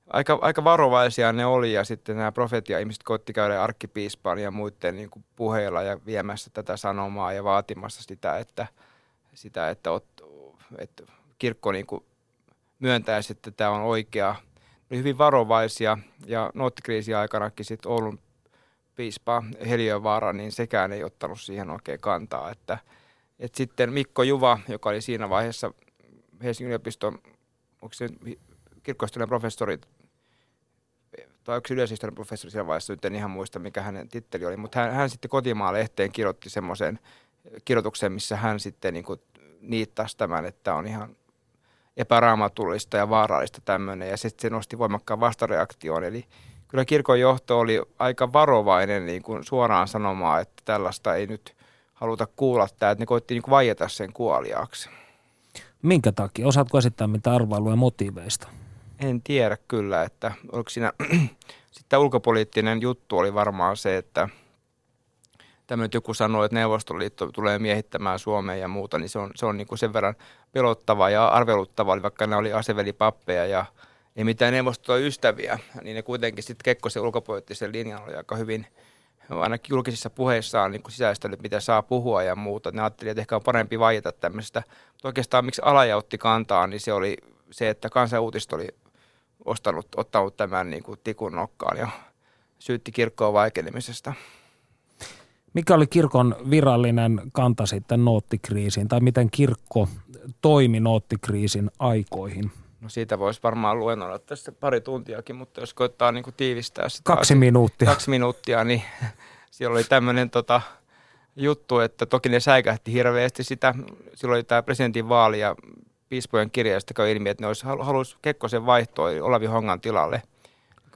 aika, aika varovaisia ne oli ja sitten nämä profetia-ihmiset koitti käydä arkkipiispaan ja muiden niin kuin puheilla ja viemässä tätä sanomaa ja vaatimassa sitä, että, sitä, että, että kirkko niin kuin myöntäisi, että tämä on oikea. Oli hyvin varovaisia ja noottikriisin aikanakin sitten Oulun piispa Heliövaara, niin sekään ei ottanut siihen oikein kantaa. Että, että sitten Mikko Juva, joka oli siinä vaiheessa Helsingin yliopiston, onko se professori tai yksi yleishistorian professori siinä vaiheessa, nyt en ihan muista mikä hänen titteli oli, mutta hän, hän sitten kotimaan-lehteen kirjoitti semmoisen kirjoituksen, missä hän sitten niin niittasi tämän, että on ihan epäraamatullista ja vaarallista tämmöinen, ja sitten se nosti voimakkaan vastareaktioon. Eli kyllä kirkon johto oli aika varovainen niin kuin suoraan sanomaan, että tällaista ei nyt haluta kuulla, tämä, että ne koitti niin vaieta sen kuoliaaksi. Minkä takia? Osaatko esittää mitä arvailuja motiiveista? En tiedä kyllä, että oliko siinä, sitten ulkopoliittinen juttu oli varmaan se, että – tämmöinen joku sanoo, että Neuvostoliitto tulee miehittämään Suomeen ja muuta, niin se on, se on niin kuin sen verran pelottava ja arveluttava, vaikka ne oli asevelipappeja ja ei mitään neuvostoa ystäviä, niin ne kuitenkin sitten Kekkosen ulkopoliittisen linjan oli aika hyvin, ainakin julkisissa puheissaan niin kuin sisäistänyt, mitä saa puhua ja muuta. Ne ajattelivat, että ehkä on parempi vaieta tämmöistä. Mutta oikeastaan miksi alaja otti kantaa, niin se oli se, että kansanuutisto oli ostanut, ottanut tämän niin kuin tikun nokkaan ja syytti kirkkoa vaikenemisesta. Mikä oli kirkon virallinen kanta sitten noottikriisiin, tai miten kirkko toimi noottikriisin aikoihin? No siitä voisi varmaan luennoida tässä pari tuntiakin, mutta jos koittaa niin kuin tiivistää sitä. Kaksi minuuttia. Kaksi minuuttia, niin siellä oli tämmöinen tota, juttu, että toki ne säikähti hirveästi sitä. Silloin oli tämä presidentin vaali ja piispojen kirjasta käy ilmi, että ne olisi halusi Kekkosen vaihtoa Olavi Hongan tilalle.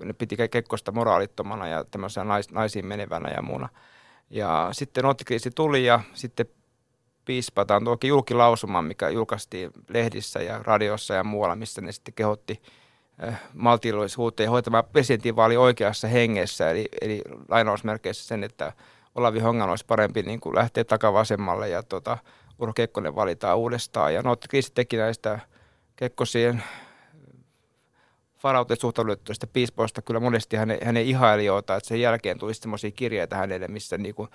Ne piti Kekkosta moraalittomana ja tämmöisenä nais, naisiin menevänä ja muuna. Ja sitten noottikriisi tuli ja sitten piispataan tuokin julkilausuma, mikä julkaistiin lehdissä ja radiossa ja muualla, missä ne sitten kehotti äh, maltillisuuteen hoitamaan presidentinvaali oikeassa hengessä, eli, eli lainausmerkeissä sen, että Olavi Hongan olisi parempi niin kuin lähteä takavasemmalle ja tota, Urho Kekkonen valitaan uudestaan. Ja Noottikriisi teki näistä Kekkosien varautet suhtautuneesta piispoista kyllä monesti hänen, hänen ihailijoita, että sen jälkeen tuli semmoisia kirjeitä hänelle, missä niin kuin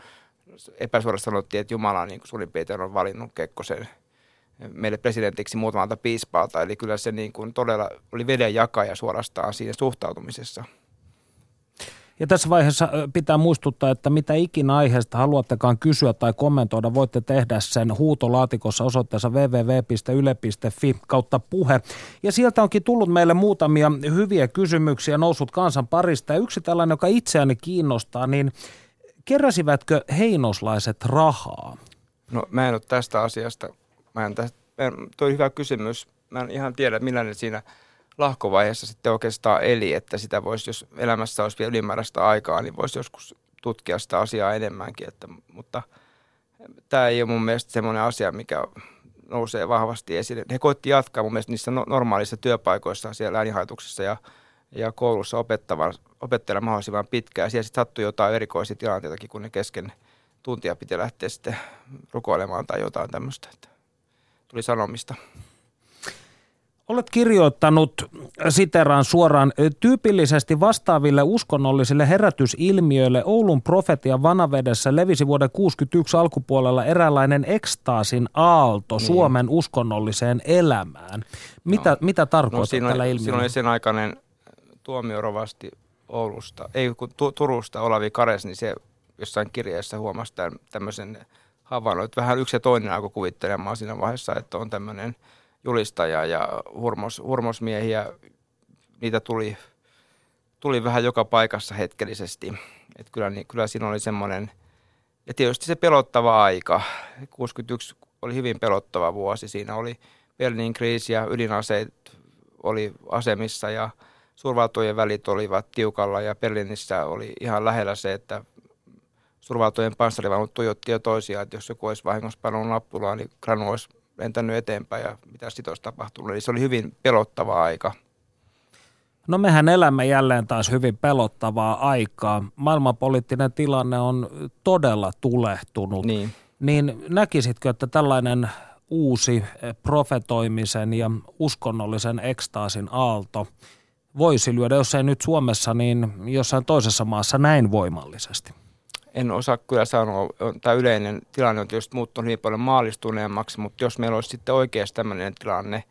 epäsuorasti sanottiin, että Jumala niin suurin piirtein on valinnut Kekkosen meille presidentiksi muutamalta piispaalta. Eli kyllä se niin kuin todella oli veden jakaja suorastaan siinä suhtautumisessa. Ja tässä vaiheessa pitää muistuttaa, että mitä ikinä aiheesta haluattekaan kysyä tai kommentoida, voitte tehdä sen huutolaatikossa osoitteessa www.yle.fi kautta puhe. Ja sieltä onkin tullut meille muutamia hyviä kysymyksiä noussut kansan parista. Ja yksi tällainen, joka itseäni kiinnostaa, niin keräsivätkö heinoslaiset rahaa? No mä en ole tästä asiasta, mä en tästä, toi hyvä kysymys. Mä en ihan tiedä, millainen siinä lahkovaiheessa sitten oikeastaan eli, että sitä voisi, jos elämässä olisi vielä ylimääräistä aikaa, niin voisi joskus tutkia sitä asiaa enemmänkin. Että, mutta tämä ei ole mun mielestä semmoinen asia, mikä nousee vahvasti esille. He koitti jatkaa mun mielestä niissä no-, normaalissa työpaikoissa siellä äänihaituksessa ja, ja koulussa opettelemaan mahdollisimman pitkään. Siellä sitten sattui jotain erikoisia tilanteitakin, kun ne kesken tuntia piti lähteä sitten rukoilemaan tai jotain tämmöistä. Että tuli sanomista. Olet kirjoittanut, siteraan suoraan, tyypillisesti vastaaville uskonnollisille herätysilmiöille Oulun profetian vanavedessä levisi vuoden 61 alkupuolella eräänlainen ekstaasin aalto niin. Suomen uskonnolliseen elämään. Mitä, no. mitä tarkoittaa no, siinä tällä ilmiöllä? Siinä oli sen aikainen tuomiorovasti Oulusta, ei kun Turusta Olavi Kares, niin se jossain kirjeessä huomasi tämän, tämmöisen havainnon, että vähän yksi ja toinen alkoi kuvittelemaan siinä vaiheessa, että on tämmöinen – julistaja ja hurmos, hurmosmiehiä, niitä tuli, tuli vähän joka paikassa hetkellisesti. Et kyllä, niin, kyllä siinä oli semmoinen, ja tietysti se pelottava aika. 61 oli hyvin pelottava vuosi. Siinä oli Berliinin kriisi ja ydinaseet oli asemissa ja suurvaltojen välit olivat tiukalla ja Berliinissä oli ihan lähellä se, että suurvaltojen panssarivaunut tuijotti jo toisiaan, että jos joku olisi vahingossa pannut nappulaan, niin Granu olisi lentänyt eteenpäin ja mitä sitten olisi tapahtunut. Eli se oli hyvin pelottava aika. No mehän elämme jälleen taas hyvin pelottavaa aikaa. Maailmanpoliittinen tilanne on todella tulehtunut. Niin. Niin näkisitkö, että tällainen uusi profetoimisen ja uskonnollisen ekstaasin aalto voisi lyödä, jos ei nyt Suomessa, niin jossain toisessa maassa näin voimallisesti? En osaa kyllä sanoa, tämä yleinen tilanne on tietysti muuttunut hyvin paljon maallistuneemmaksi, mutta jos meillä olisi sitten oikeasti tämmöinen tilanne,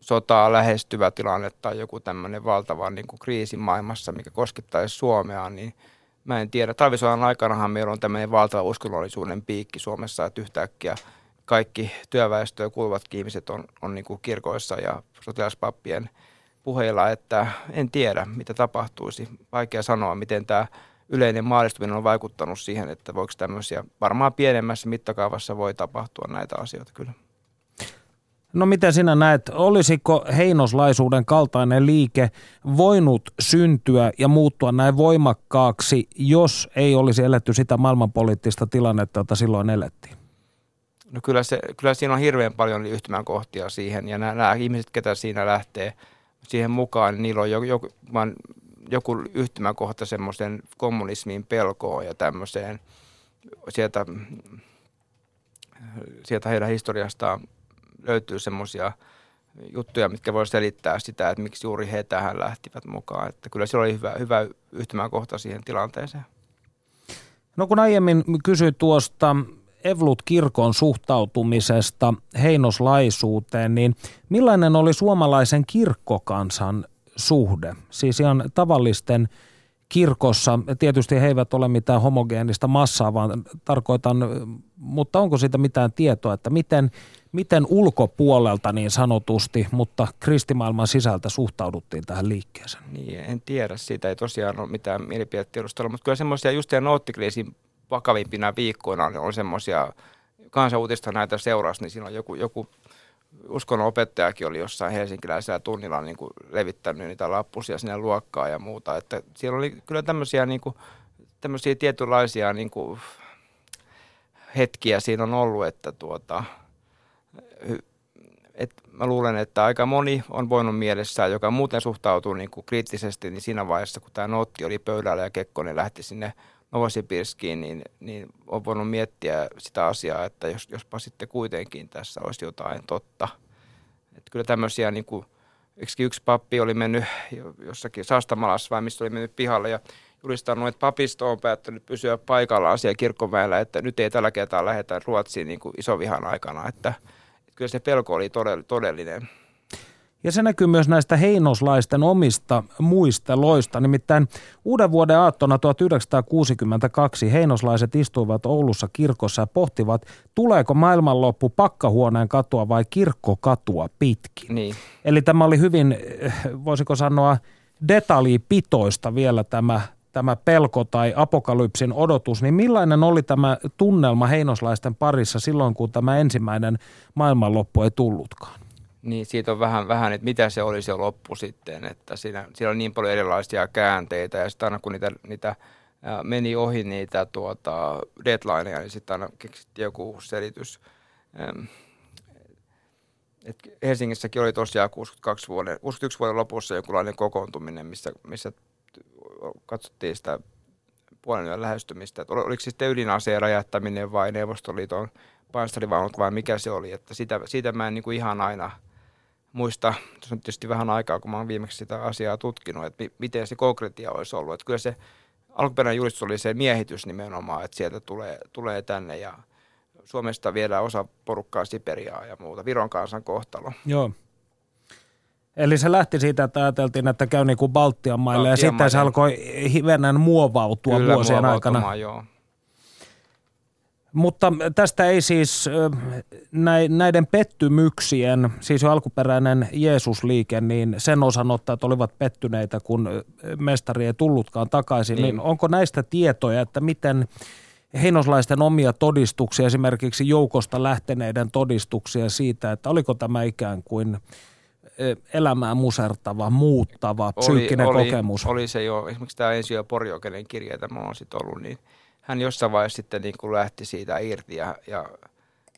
sotaa lähestyvä tilanne tai joku tämmöinen valtava niin kuin kriisi maailmassa, mikä koskettaisi Suomea, niin mä en tiedä. Talvisodan aikanahan meillä on tämmöinen valtava uskonnollisuuden piikki Suomessa, että yhtäkkiä kaikki työväestöön kuuluvat ihmiset on, on niin kuin kirkoissa ja sotilaspappien puheilla, että en tiedä, mitä tapahtuisi. Vaikea sanoa, miten tämä yleinen maallistuminen on vaikuttanut siihen, että voiko tämmöisiä, varmaan pienemmässä mittakaavassa voi tapahtua näitä asioita kyllä. No miten sinä näet, olisiko heinoslaisuuden kaltainen liike voinut syntyä ja muuttua näin voimakkaaksi, jos ei olisi eletty sitä maailmanpoliittista tilannetta, jota silloin elettiin? No kyllä, se, kyllä siinä on hirveän paljon yhtymäkohtia siihen ja nämä, nämä ihmiset, ketä siinä lähtee siihen mukaan, niin niillä on joku, joku joku yhtymäkohta semmoisen kommunismin pelkoon ja tämmöiseen sieltä, sieltä heidän historiastaan löytyy semmoisia juttuja, mitkä voi selittää sitä, että miksi juuri he tähän lähtivät mukaan. Että kyllä se oli hyvä, hyvä yhtymäkohta siihen tilanteeseen. No kun aiemmin kysyit tuosta Evlut-kirkon suhtautumisesta heinoslaisuuteen, niin millainen oli suomalaisen kirkkokansan suhde. Siis ihan tavallisten kirkossa, tietysti he eivät ole mitään homogeenista massaa, vaan tarkoitan, mutta onko siitä mitään tietoa, että miten, miten ulkopuolelta niin sanotusti, mutta kristimaailman sisältä suhtauduttiin tähän liikkeeseen? Niin, en tiedä, siitä ei tosiaan ole mitään mielipidetiedustelua, mutta kyllä semmoisia just ja noottikriisin vakavimpina viikkoina on, semmoisia kansanuutista näitä seurasi, niin siinä on joku, joku uskonnon opettajakin oli jossain helsinkiläisellä tunnilla niin kuin levittänyt niitä lappusia sinne luokkaan ja muuta. Että siellä oli kyllä tämmöisiä, niin kuin, tämmöisiä tietynlaisia niin kuin, hetkiä siinä on ollut, että tuota, et mä luulen, että aika moni on voinut mielessään, joka muuten suhtautuu niin kuin kriittisesti, niin siinä vaiheessa, kun tämä nootti oli pöydällä ja Kekkonen lähti sinne Novosibirskiin, niin, niin on voinut miettiä sitä asiaa, että jos, jospa sitten kuitenkin tässä olisi jotain totta. Että kyllä tämmöisiä, niin kuin, yksi pappi oli mennyt jossakin Saastamalassa vai mistä oli mennyt pihalle ja julistanut, että papisto on päättänyt pysyä paikallaan siellä kirkkoväellä, että nyt ei tällä kertaa lähdetä Ruotsiin niin kuin isovihan aikana. Että, että kyllä se pelko oli todellinen. Ja se näkyy myös näistä heinoslaisten omista muisteloista. Nimittäin uuden vuoden aattona 1962 heinoslaiset istuivat Oulussa kirkossa ja pohtivat, tuleeko maailmanloppu pakkahuoneen katua vai kirkkokatua pitkin. Niin. Eli tämä oli hyvin, voisiko sanoa, detaljipitoista vielä tämä tämä pelko tai apokalypsin odotus, niin millainen oli tämä tunnelma heinoslaisten parissa silloin, kun tämä ensimmäinen maailmanloppu ei tullutkaan? Niin siitä on vähän, vähän, että mitä se oli se loppu sitten, että siinä, siinä on niin paljon erilaisia käänteitä ja sitten aina kun niitä, niitä meni ohi niitä tuota, deadlineja, niin sitten aina keksittiin joku selitys. Et Helsingissäkin oli tosiaan 62 vuoden, 61 vuoden lopussa jokinlainen kokoontuminen, missä, missä katsottiin sitä puolen yön lähestymistä. Et oliko sitten ydinaseen räjähtäminen vai Neuvostoliiton pansarivaunut vai mikä se oli. Että sitä, siitä mä en niin kuin ihan aina muista, se on tietysti vähän aikaa, kun mä oon viimeksi sitä asiaa tutkinut, että miten se konkretia olisi ollut. Että kyllä se alkuperäinen julistus oli se miehitys nimenomaan, että sieltä tulee, tulee tänne ja Suomesta viedään osa porukkaa Siperiaa ja muuta, Viron kansan kohtalo. Joo. Eli se lähti siitä, että ajateltiin, että käy niin kuin Baltian maille ja sitten se alkoi hivenen muovautua Kyllä, vuosien aikana. Joo. Mutta tästä ei siis näiden pettymyksien, siis jo alkuperäinen Jeesusliike, niin sen osanottajat olivat pettyneitä, kun mestari ei tullutkaan takaisin. Niin. niin onko näistä tietoja, että miten heinoslaisten omia todistuksia, esimerkiksi joukosta lähteneiden todistuksia siitä, että oliko tämä ikään kuin elämää musertava, muuttava, psyykkinen oli, kokemus? Oli se jo, esimerkiksi tämä ensi jo Porjokenen kirja, jota on sitten ollut, niin – hän jossain vaiheessa sitten niin kuin lähti siitä irti ja, ja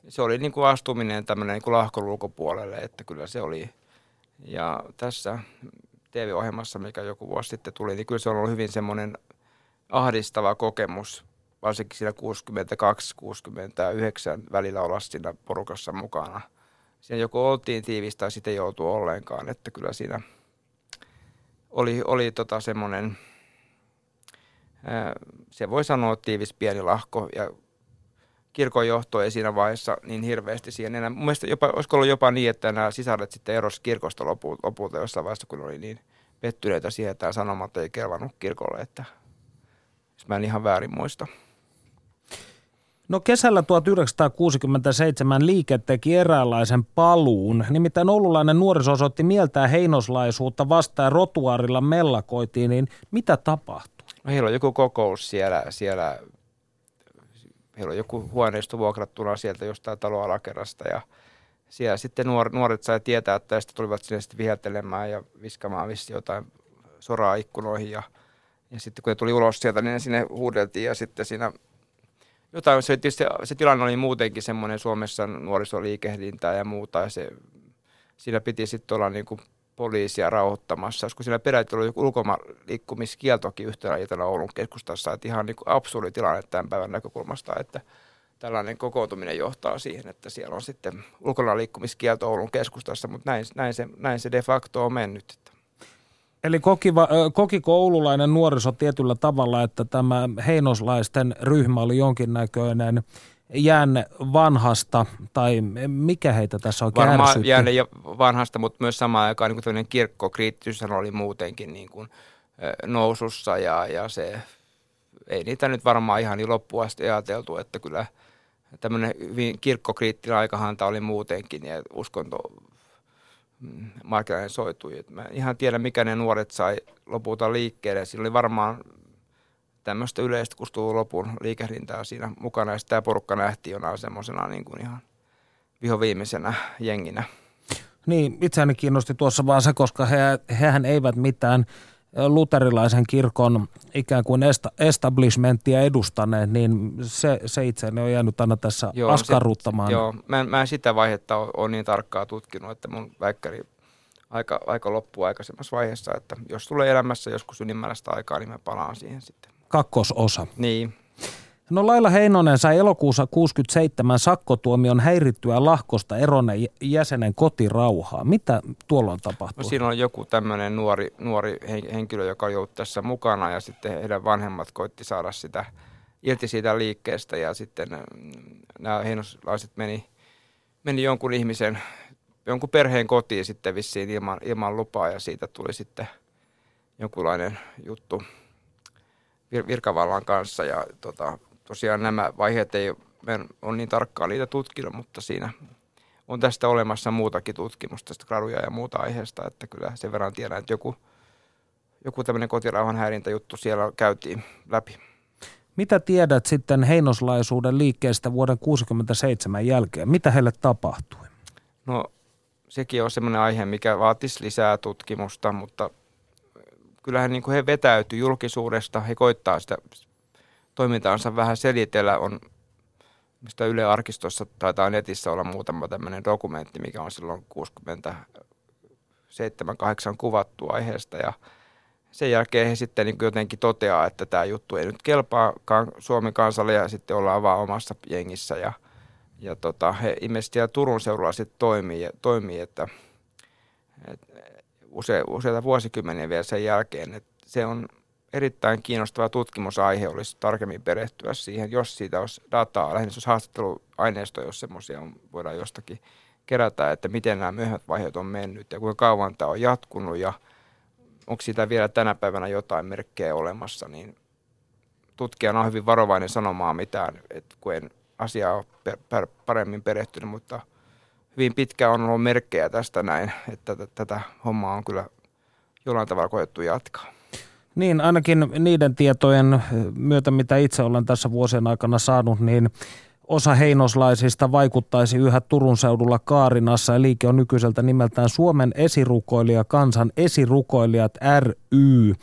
se oli niin kuin astuminen tämmöinen niin kuin lahkon ulkopuolelle, että kyllä se oli. Ja tässä TV-ohjelmassa, mikä joku vuosi sitten tuli, niin kyllä se on ollut hyvin semmoinen ahdistava kokemus, varsinkin siinä 62-69 välillä olla siinä porukassa mukana. Siinä joko oltiin tiivistä tai sitten joutuu ollenkaan, että kyllä siinä oli, oli tota semmoinen se voi sanoa tiivis pieni lahko ja kirkon johto ei siinä vaiheessa niin hirveästi siihen enää. Mun mielestä jopa, olisiko ollut jopa niin, että nämä sisaret sitten erosi kirkosta lopulta jossain vaiheessa, kun oli niin pettyneitä siihen, että tämä sanomat ei kelvannut kirkolle, että jos mä en ihan väärin muista. No kesällä 1967 liike teki eräänlaisen paluun. Nimittäin oululainen nuoriso osoitti mieltään heinoslaisuutta vastaan rotuarilla mellakoitiin, niin mitä tapahtui? No heillä on joku kokous siellä, siellä heillä on joku huoneisto vuokrattuna sieltä jostain talon alakerrasta ja siellä sitten nuor, nuoret sai tietää, että tästä tulivat sinne sitten viheltelemään ja viskamaan vissi jotain soraa ikkunoihin ja, ja sitten kun ne tuli ulos sieltä, niin sinne huudeltiin ja sitten siinä jotain, se, se, se tilanne oli muutenkin semmoinen Suomessa nuorisoliikehdintää ja muuta ja se, siinä piti sitten olla niin kuin poliisia rauhoittamassa, koska siinä peräti oli ulkomaliikkumiskieltokin yhtenä iltana Oulun keskustassa, että ihan niin absurdi tilanne tämän päivän näkökulmasta, että tällainen kokoontuminen johtaa siihen, että siellä on sitten ulkona liikkumiskielto Oulun keskustassa, mutta näin, näin, se, näin se de facto on mennyt. Eli koki, koki koululainen nuoriso tietyllä tavalla, että tämä heinoslaisten ryhmä oli jonkinnäköinen jäänne vanhasta, tai mikä heitä tässä on Varmaan kärsytty? jäänne vanhasta, mutta myös samaan aikaan niin tämmöinen kirkkokriittisyys oli muutenkin niin kuin, nousussa, ja, ja se ei niitä nyt varmaan ihan niin loppuun asti ajateltu, että kyllä tämmöinen hyvin kirkkokriittinen aikahanta oli muutenkin, ja uskonto mm, markkinainen soitui. mä en ihan tiedä, mikä ne nuoret sai lopulta liikkeelle. Siinä oli varmaan tämmöistä yleistä kustuu lopun liikehdintää siinä mukana. Ja tämä porukka nähtiin jonain semmoisena niin kuin ihan vihoviimeisenä jenginä. Niin, itseäni kiinnosti tuossa vaan se, koska he, hehän eivät mitään luterilaisen kirkon ikään kuin esta, establishmenttia edustaneet, niin se, se itseäni on jäänyt aina tässä joo, askarruttamaan. Se, joo, mä en, mä en sitä vaihetta ole, ole niin tarkkaa tutkinut, että mun väikkäri aika, aika loppuu aikaisemmassa vaiheessa, että jos tulee elämässä joskus ylimääräistä aikaa, niin mä palaan siihen sitten kakkososa. Niin. No Laila Heinonen sai elokuussa 67 sakkotuomion häirittyä lahkosta eroneen jäsenen kotirauhaa. Mitä tuolloin tapahtui? No siinä on joku tämmöinen nuori, nuori henkilö, joka joutui tässä mukana ja sitten heidän vanhemmat koitti saada sitä irti siitä liikkeestä ja sitten mm, nämä heinoslaiset meni, meni jonkun ihmisen, jonkun perheen kotiin sitten vissiin ilman, ilman lupaa ja siitä tuli sitten jonkunlainen juttu vir- virkavallan kanssa ja tota, tosiaan nämä vaiheet ei ole niin tarkkaan niitä tutkinut, mutta siinä on tästä olemassa muutakin tutkimusta, tästä graduja ja muuta aiheesta, että kyllä sen verran tiedän, että joku, joku tämmöinen kotirauhan häirintäjuttu siellä käytiin läpi. Mitä tiedät sitten heinoslaisuuden liikkeestä vuoden 1967 jälkeen? Mitä heille tapahtui? No sekin on semmoinen aihe, mikä vaatisi lisää tutkimusta, mutta kyllähän niin kuin he vetäytyy julkisuudesta, he koittaa sitä toimintaansa vähän selitellä, on mistä Yle Arkistossa taitaa netissä olla muutama tämmöinen dokumentti, mikä on silloin 67-8 kuvattu aiheesta. Ja sen jälkeen he sitten niin jotenkin toteaa, että tämä juttu ei nyt kelpaa Suomen kansalle ja sitten ollaan vaan omassa jengissä. Ja, ja tota, he ilmeisesti Turun seudulla sitten toimii, toimii että, että use, useita vuosikymmeniä vielä sen jälkeen, että se on erittäin kiinnostava tutkimusaihe olisi tarkemmin perehtyä siihen, jos siitä olisi dataa, lähinnä jos haastatteluaineisto, jos semmoisia voidaan jostakin kerätä, että miten nämä myöhemmät vaiheet on mennyt ja kuinka kauan tämä on jatkunut ja onko siitä vielä tänä päivänä jotain merkkejä olemassa, niin tutkijana on hyvin varovainen sanomaan mitään, että kun en asiaa ole paremmin perehtynyt, mutta hyvin pitkään on ollut merkkejä tästä näin, että tätä hommaa on kyllä jollain tavalla koettu jatkaa. Niin, ainakin niiden tietojen myötä, mitä itse olen tässä vuosien aikana saanut, niin osa heinoslaisista vaikuttaisi yhä Turun seudulla Kaarinassa ja liike on nykyiseltä nimeltään Suomen esirukoilija kansan esirukoilijat ry.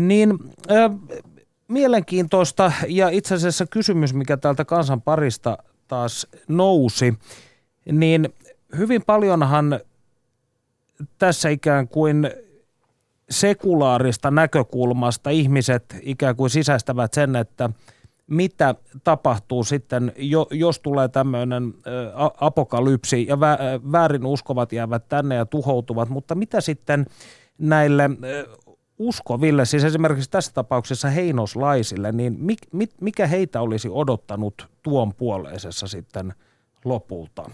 Niin äh, mielenkiintoista ja itse asiassa kysymys, mikä täältä kansan parista taas nousi, niin hyvin paljonhan tässä ikään kuin sekulaarista näkökulmasta ihmiset ikään kuin sisäistävät sen, että mitä tapahtuu sitten, jos tulee tämmöinen apokalypsi ja väärin uskovat jäävät tänne ja tuhoutuvat, mutta mitä sitten näille uskoville, siis esimerkiksi tässä tapauksessa heinoslaisille, niin mikä heitä olisi odottanut tuon puoleisessa sitten lopulta?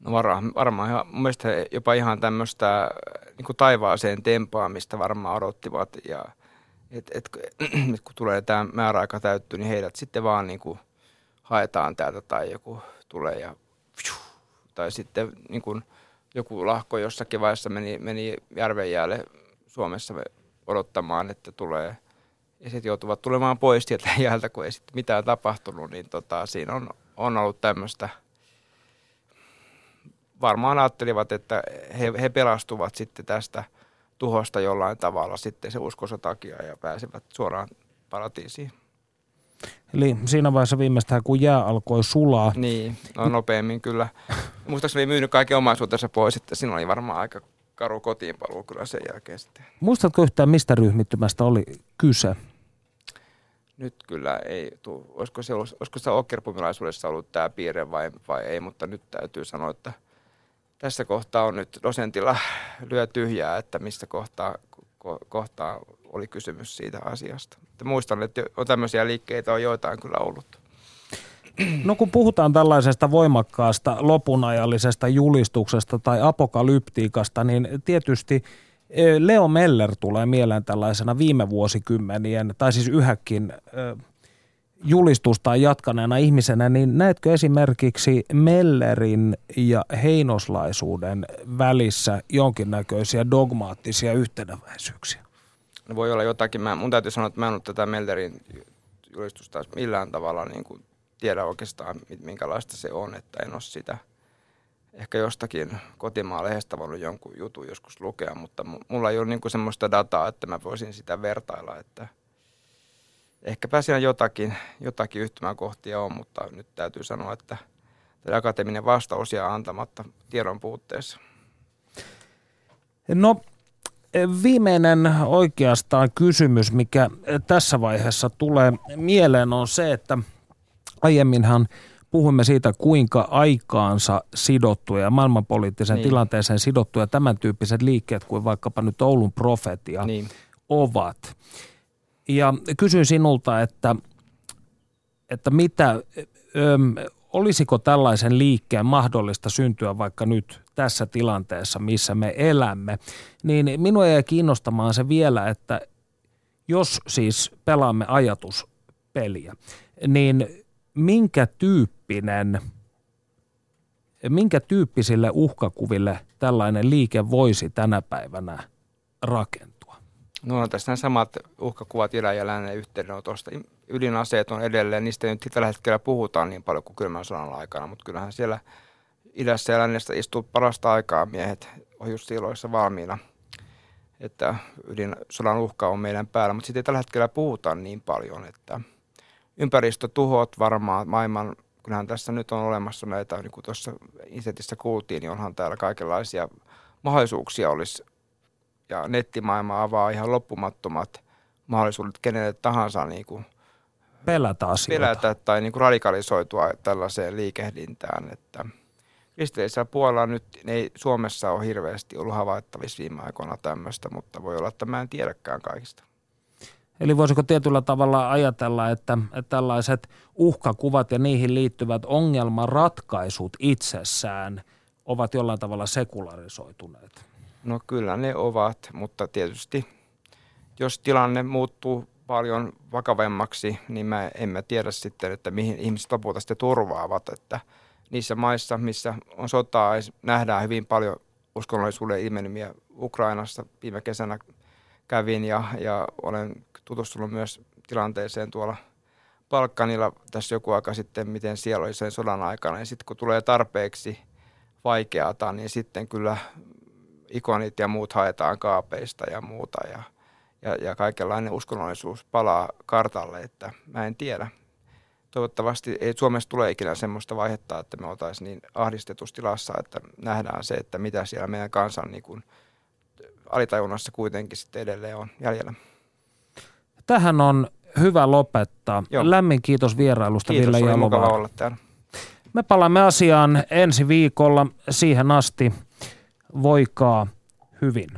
No varmaan, varmaan ihan, mun mielestä jopa ihan tämmöistä niin taivaaseen tempaamista varmaan odottivat ja et, et, et, kun tulee tämä määräaika täyttyy, niin heidät sitten vaan niin kuin haetaan täältä tai joku tulee ja tai sitten niin kuin joku lahko jossakin vaiheessa meni, meni järven jäälle Suomessa odottamaan, että tulee. Ja sitten joutuvat tulemaan pois sieltä jäältä, kun ei sitten mitään tapahtunut, niin tota, siinä on, on ollut tämmöistä – varmaan ajattelivat, että he, he pelastuvat sitten tästä tuhosta jollain tavalla sitten se uskonsa takia ja pääsevät suoraan paratiisiin. Eli siinä vaiheessa viimeistään, kun jää alkoi sulaa. Niin, no nopeammin kyllä. Muistaakseni myynyt kaiken omaisuutensa pois, että siinä oli varmaan aika karu kotiinpaluu kyllä sen jälkeen sitten. Muistatko yhtään, mistä ryhmittymästä oli kyse? Nyt kyllä ei tule. Olisiko se, olisiko se okkerpumilaisuudessa ollut tämä piirre vai, vai ei, mutta nyt täytyy sanoa, että – tässä kohtaa on nyt dosentilla lyö tyhjää, että mistä kohtaa, ko, kohtaa oli kysymys siitä asiasta. Että muistan, että on tämmöisiä liikkeitä on joitain kyllä ollut. No kun puhutaan tällaisesta voimakkaasta lopunajallisesta julistuksesta tai apokalyptiikasta, niin tietysti e, Leo Meller tulee mieleen tällaisena viime vuosikymmenien, tai siis yhäkin julistusta jatkaneena ihmisenä, niin näetkö esimerkiksi Mellerin ja heinoslaisuuden välissä jonkinnäköisiä dogmaattisia yhtenäväisyyksiä? No voi olla jotakin. Mä, mun täytyy sanoa, että mä en ole tätä Mellerin julistusta millään tavalla niin kuin tiedä oikeastaan, minkälaista se on, että en ole sitä ehkä jostakin kotimaan lehdestä voinut jonkun jutun joskus lukea, mutta mulla ei ole niin kuin semmoista dataa, että mä voisin sitä vertailla, että – ehkäpä siinä jotakin, jotakin yhtymäkohtia on, mutta nyt täytyy sanoa, että akateeminen vastaus jää antamatta tiedon puutteessa. No viimeinen oikeastaan kysymys, mikä tässä vaiheessa tulee mieleen on se, että aiemminhan puhuimme siitä, kuinka aikaansa sidottuja ja maailmanpoliittisen niin. tilanteeseen sidottuja tämän tyyppiset liikkeet kuin vaikkapa nyt Oulun profetia niin. ovat. Ja kysyin sinulta, että, että mitä, ö, olisiko tällaisen liikkeen mahdollista syntyä vaikka nyt tässä tilanteessa, missä me elämme, niin minua jäi kiinnostamaan se vielä, että jos siis pelaamme ajatuspeliä, niin minkä tyyppinen, minkä tyyppisille uhkakuville tällainen liike voisi tänä päivänä rakentaa? No on tässä samat uhkakuvat idän ja lännen yhteydenotosta. Ydinaseet on edelleen, niistä ei nyt tällä hetkellä puhutaan niin paljon kuin kylmän sodan aikana, mutta kyllähän siellä idässä ja lännessä istuu parasta aikaa miehet ohjustiloissa valmiina, että ydinsodan uhka on meidän päällä, mutta sitten tällä hetkellä puhutaan niin paljon, että ympäristötuhot varmaan maailman, kyllähän tässä nyt on olemassa näitä, niin kuin tuossa Insetissä kuultiin, niin onhan täällä kaikenlaisia mahdollisuuksia olisi, ja nettimaailma avaa ihan loppumattomat mahdollisuudet kenelle tahansa niin kuin pelätä asioita. Pelätä tai niin kuin radikalisoitua tällaiseen liikehdintään, että kristillisellä puolella nyt ei Suomessa ole hirveästi ollut havaittavissa viime aikoina tämmöistä, mutta voi olla, että mä en tiedäkään kaikista. Eli voisiko tietyllä tavalla ajatella, että, että tällaiset uhkakuvat ja niihin liittyvät ongelmanratkaisut itsessään ovat jollain tavalla sekularisoituneet? No kyllä ne ovat, mutta tietysti jos tilanne muuttuu paljon vakavemmaksi, niin mä en mä tiedä sitten, että mihin ihmiset lopulta sitten turvaavat, että niissä maissa, missä on sotaa, nähdään hyvin paljon uskonnollisuuden ilmenymiä Ukrainassa. Viime kesänä kävin ja, ja olen tutustunut myös tilanteeseen tuolla Balkanilla tässä joku aika sitten, miten siellä oli sen sodan aikana. Ja sitten kun tulee tarpeeksi vaikeata, niin sitten kyllä ikonit ja muut haetaan kaapeista ja muuta. Ja, ja, ja kaikenlainen uskonnollisuus palaa kartalle, että mä en tiedä. Toivottavasti ei Suomessa tule ikinä semmoista vaihetta, että me oltaisiin niin ahdistetussa tilassa, että nähdään se, että mitä siellä meidän kansan niin kuin alitajunnassa kuitenkin sitten edelleen on jäljellä. Tähän on hyvä lopettaa. Joo. Lämmin kiitos vierailusta kiitos, Ville Jalovaara. olla täällä. Me palaamme asiaan ensi viikolla. Siihen asti voikaa hyvin.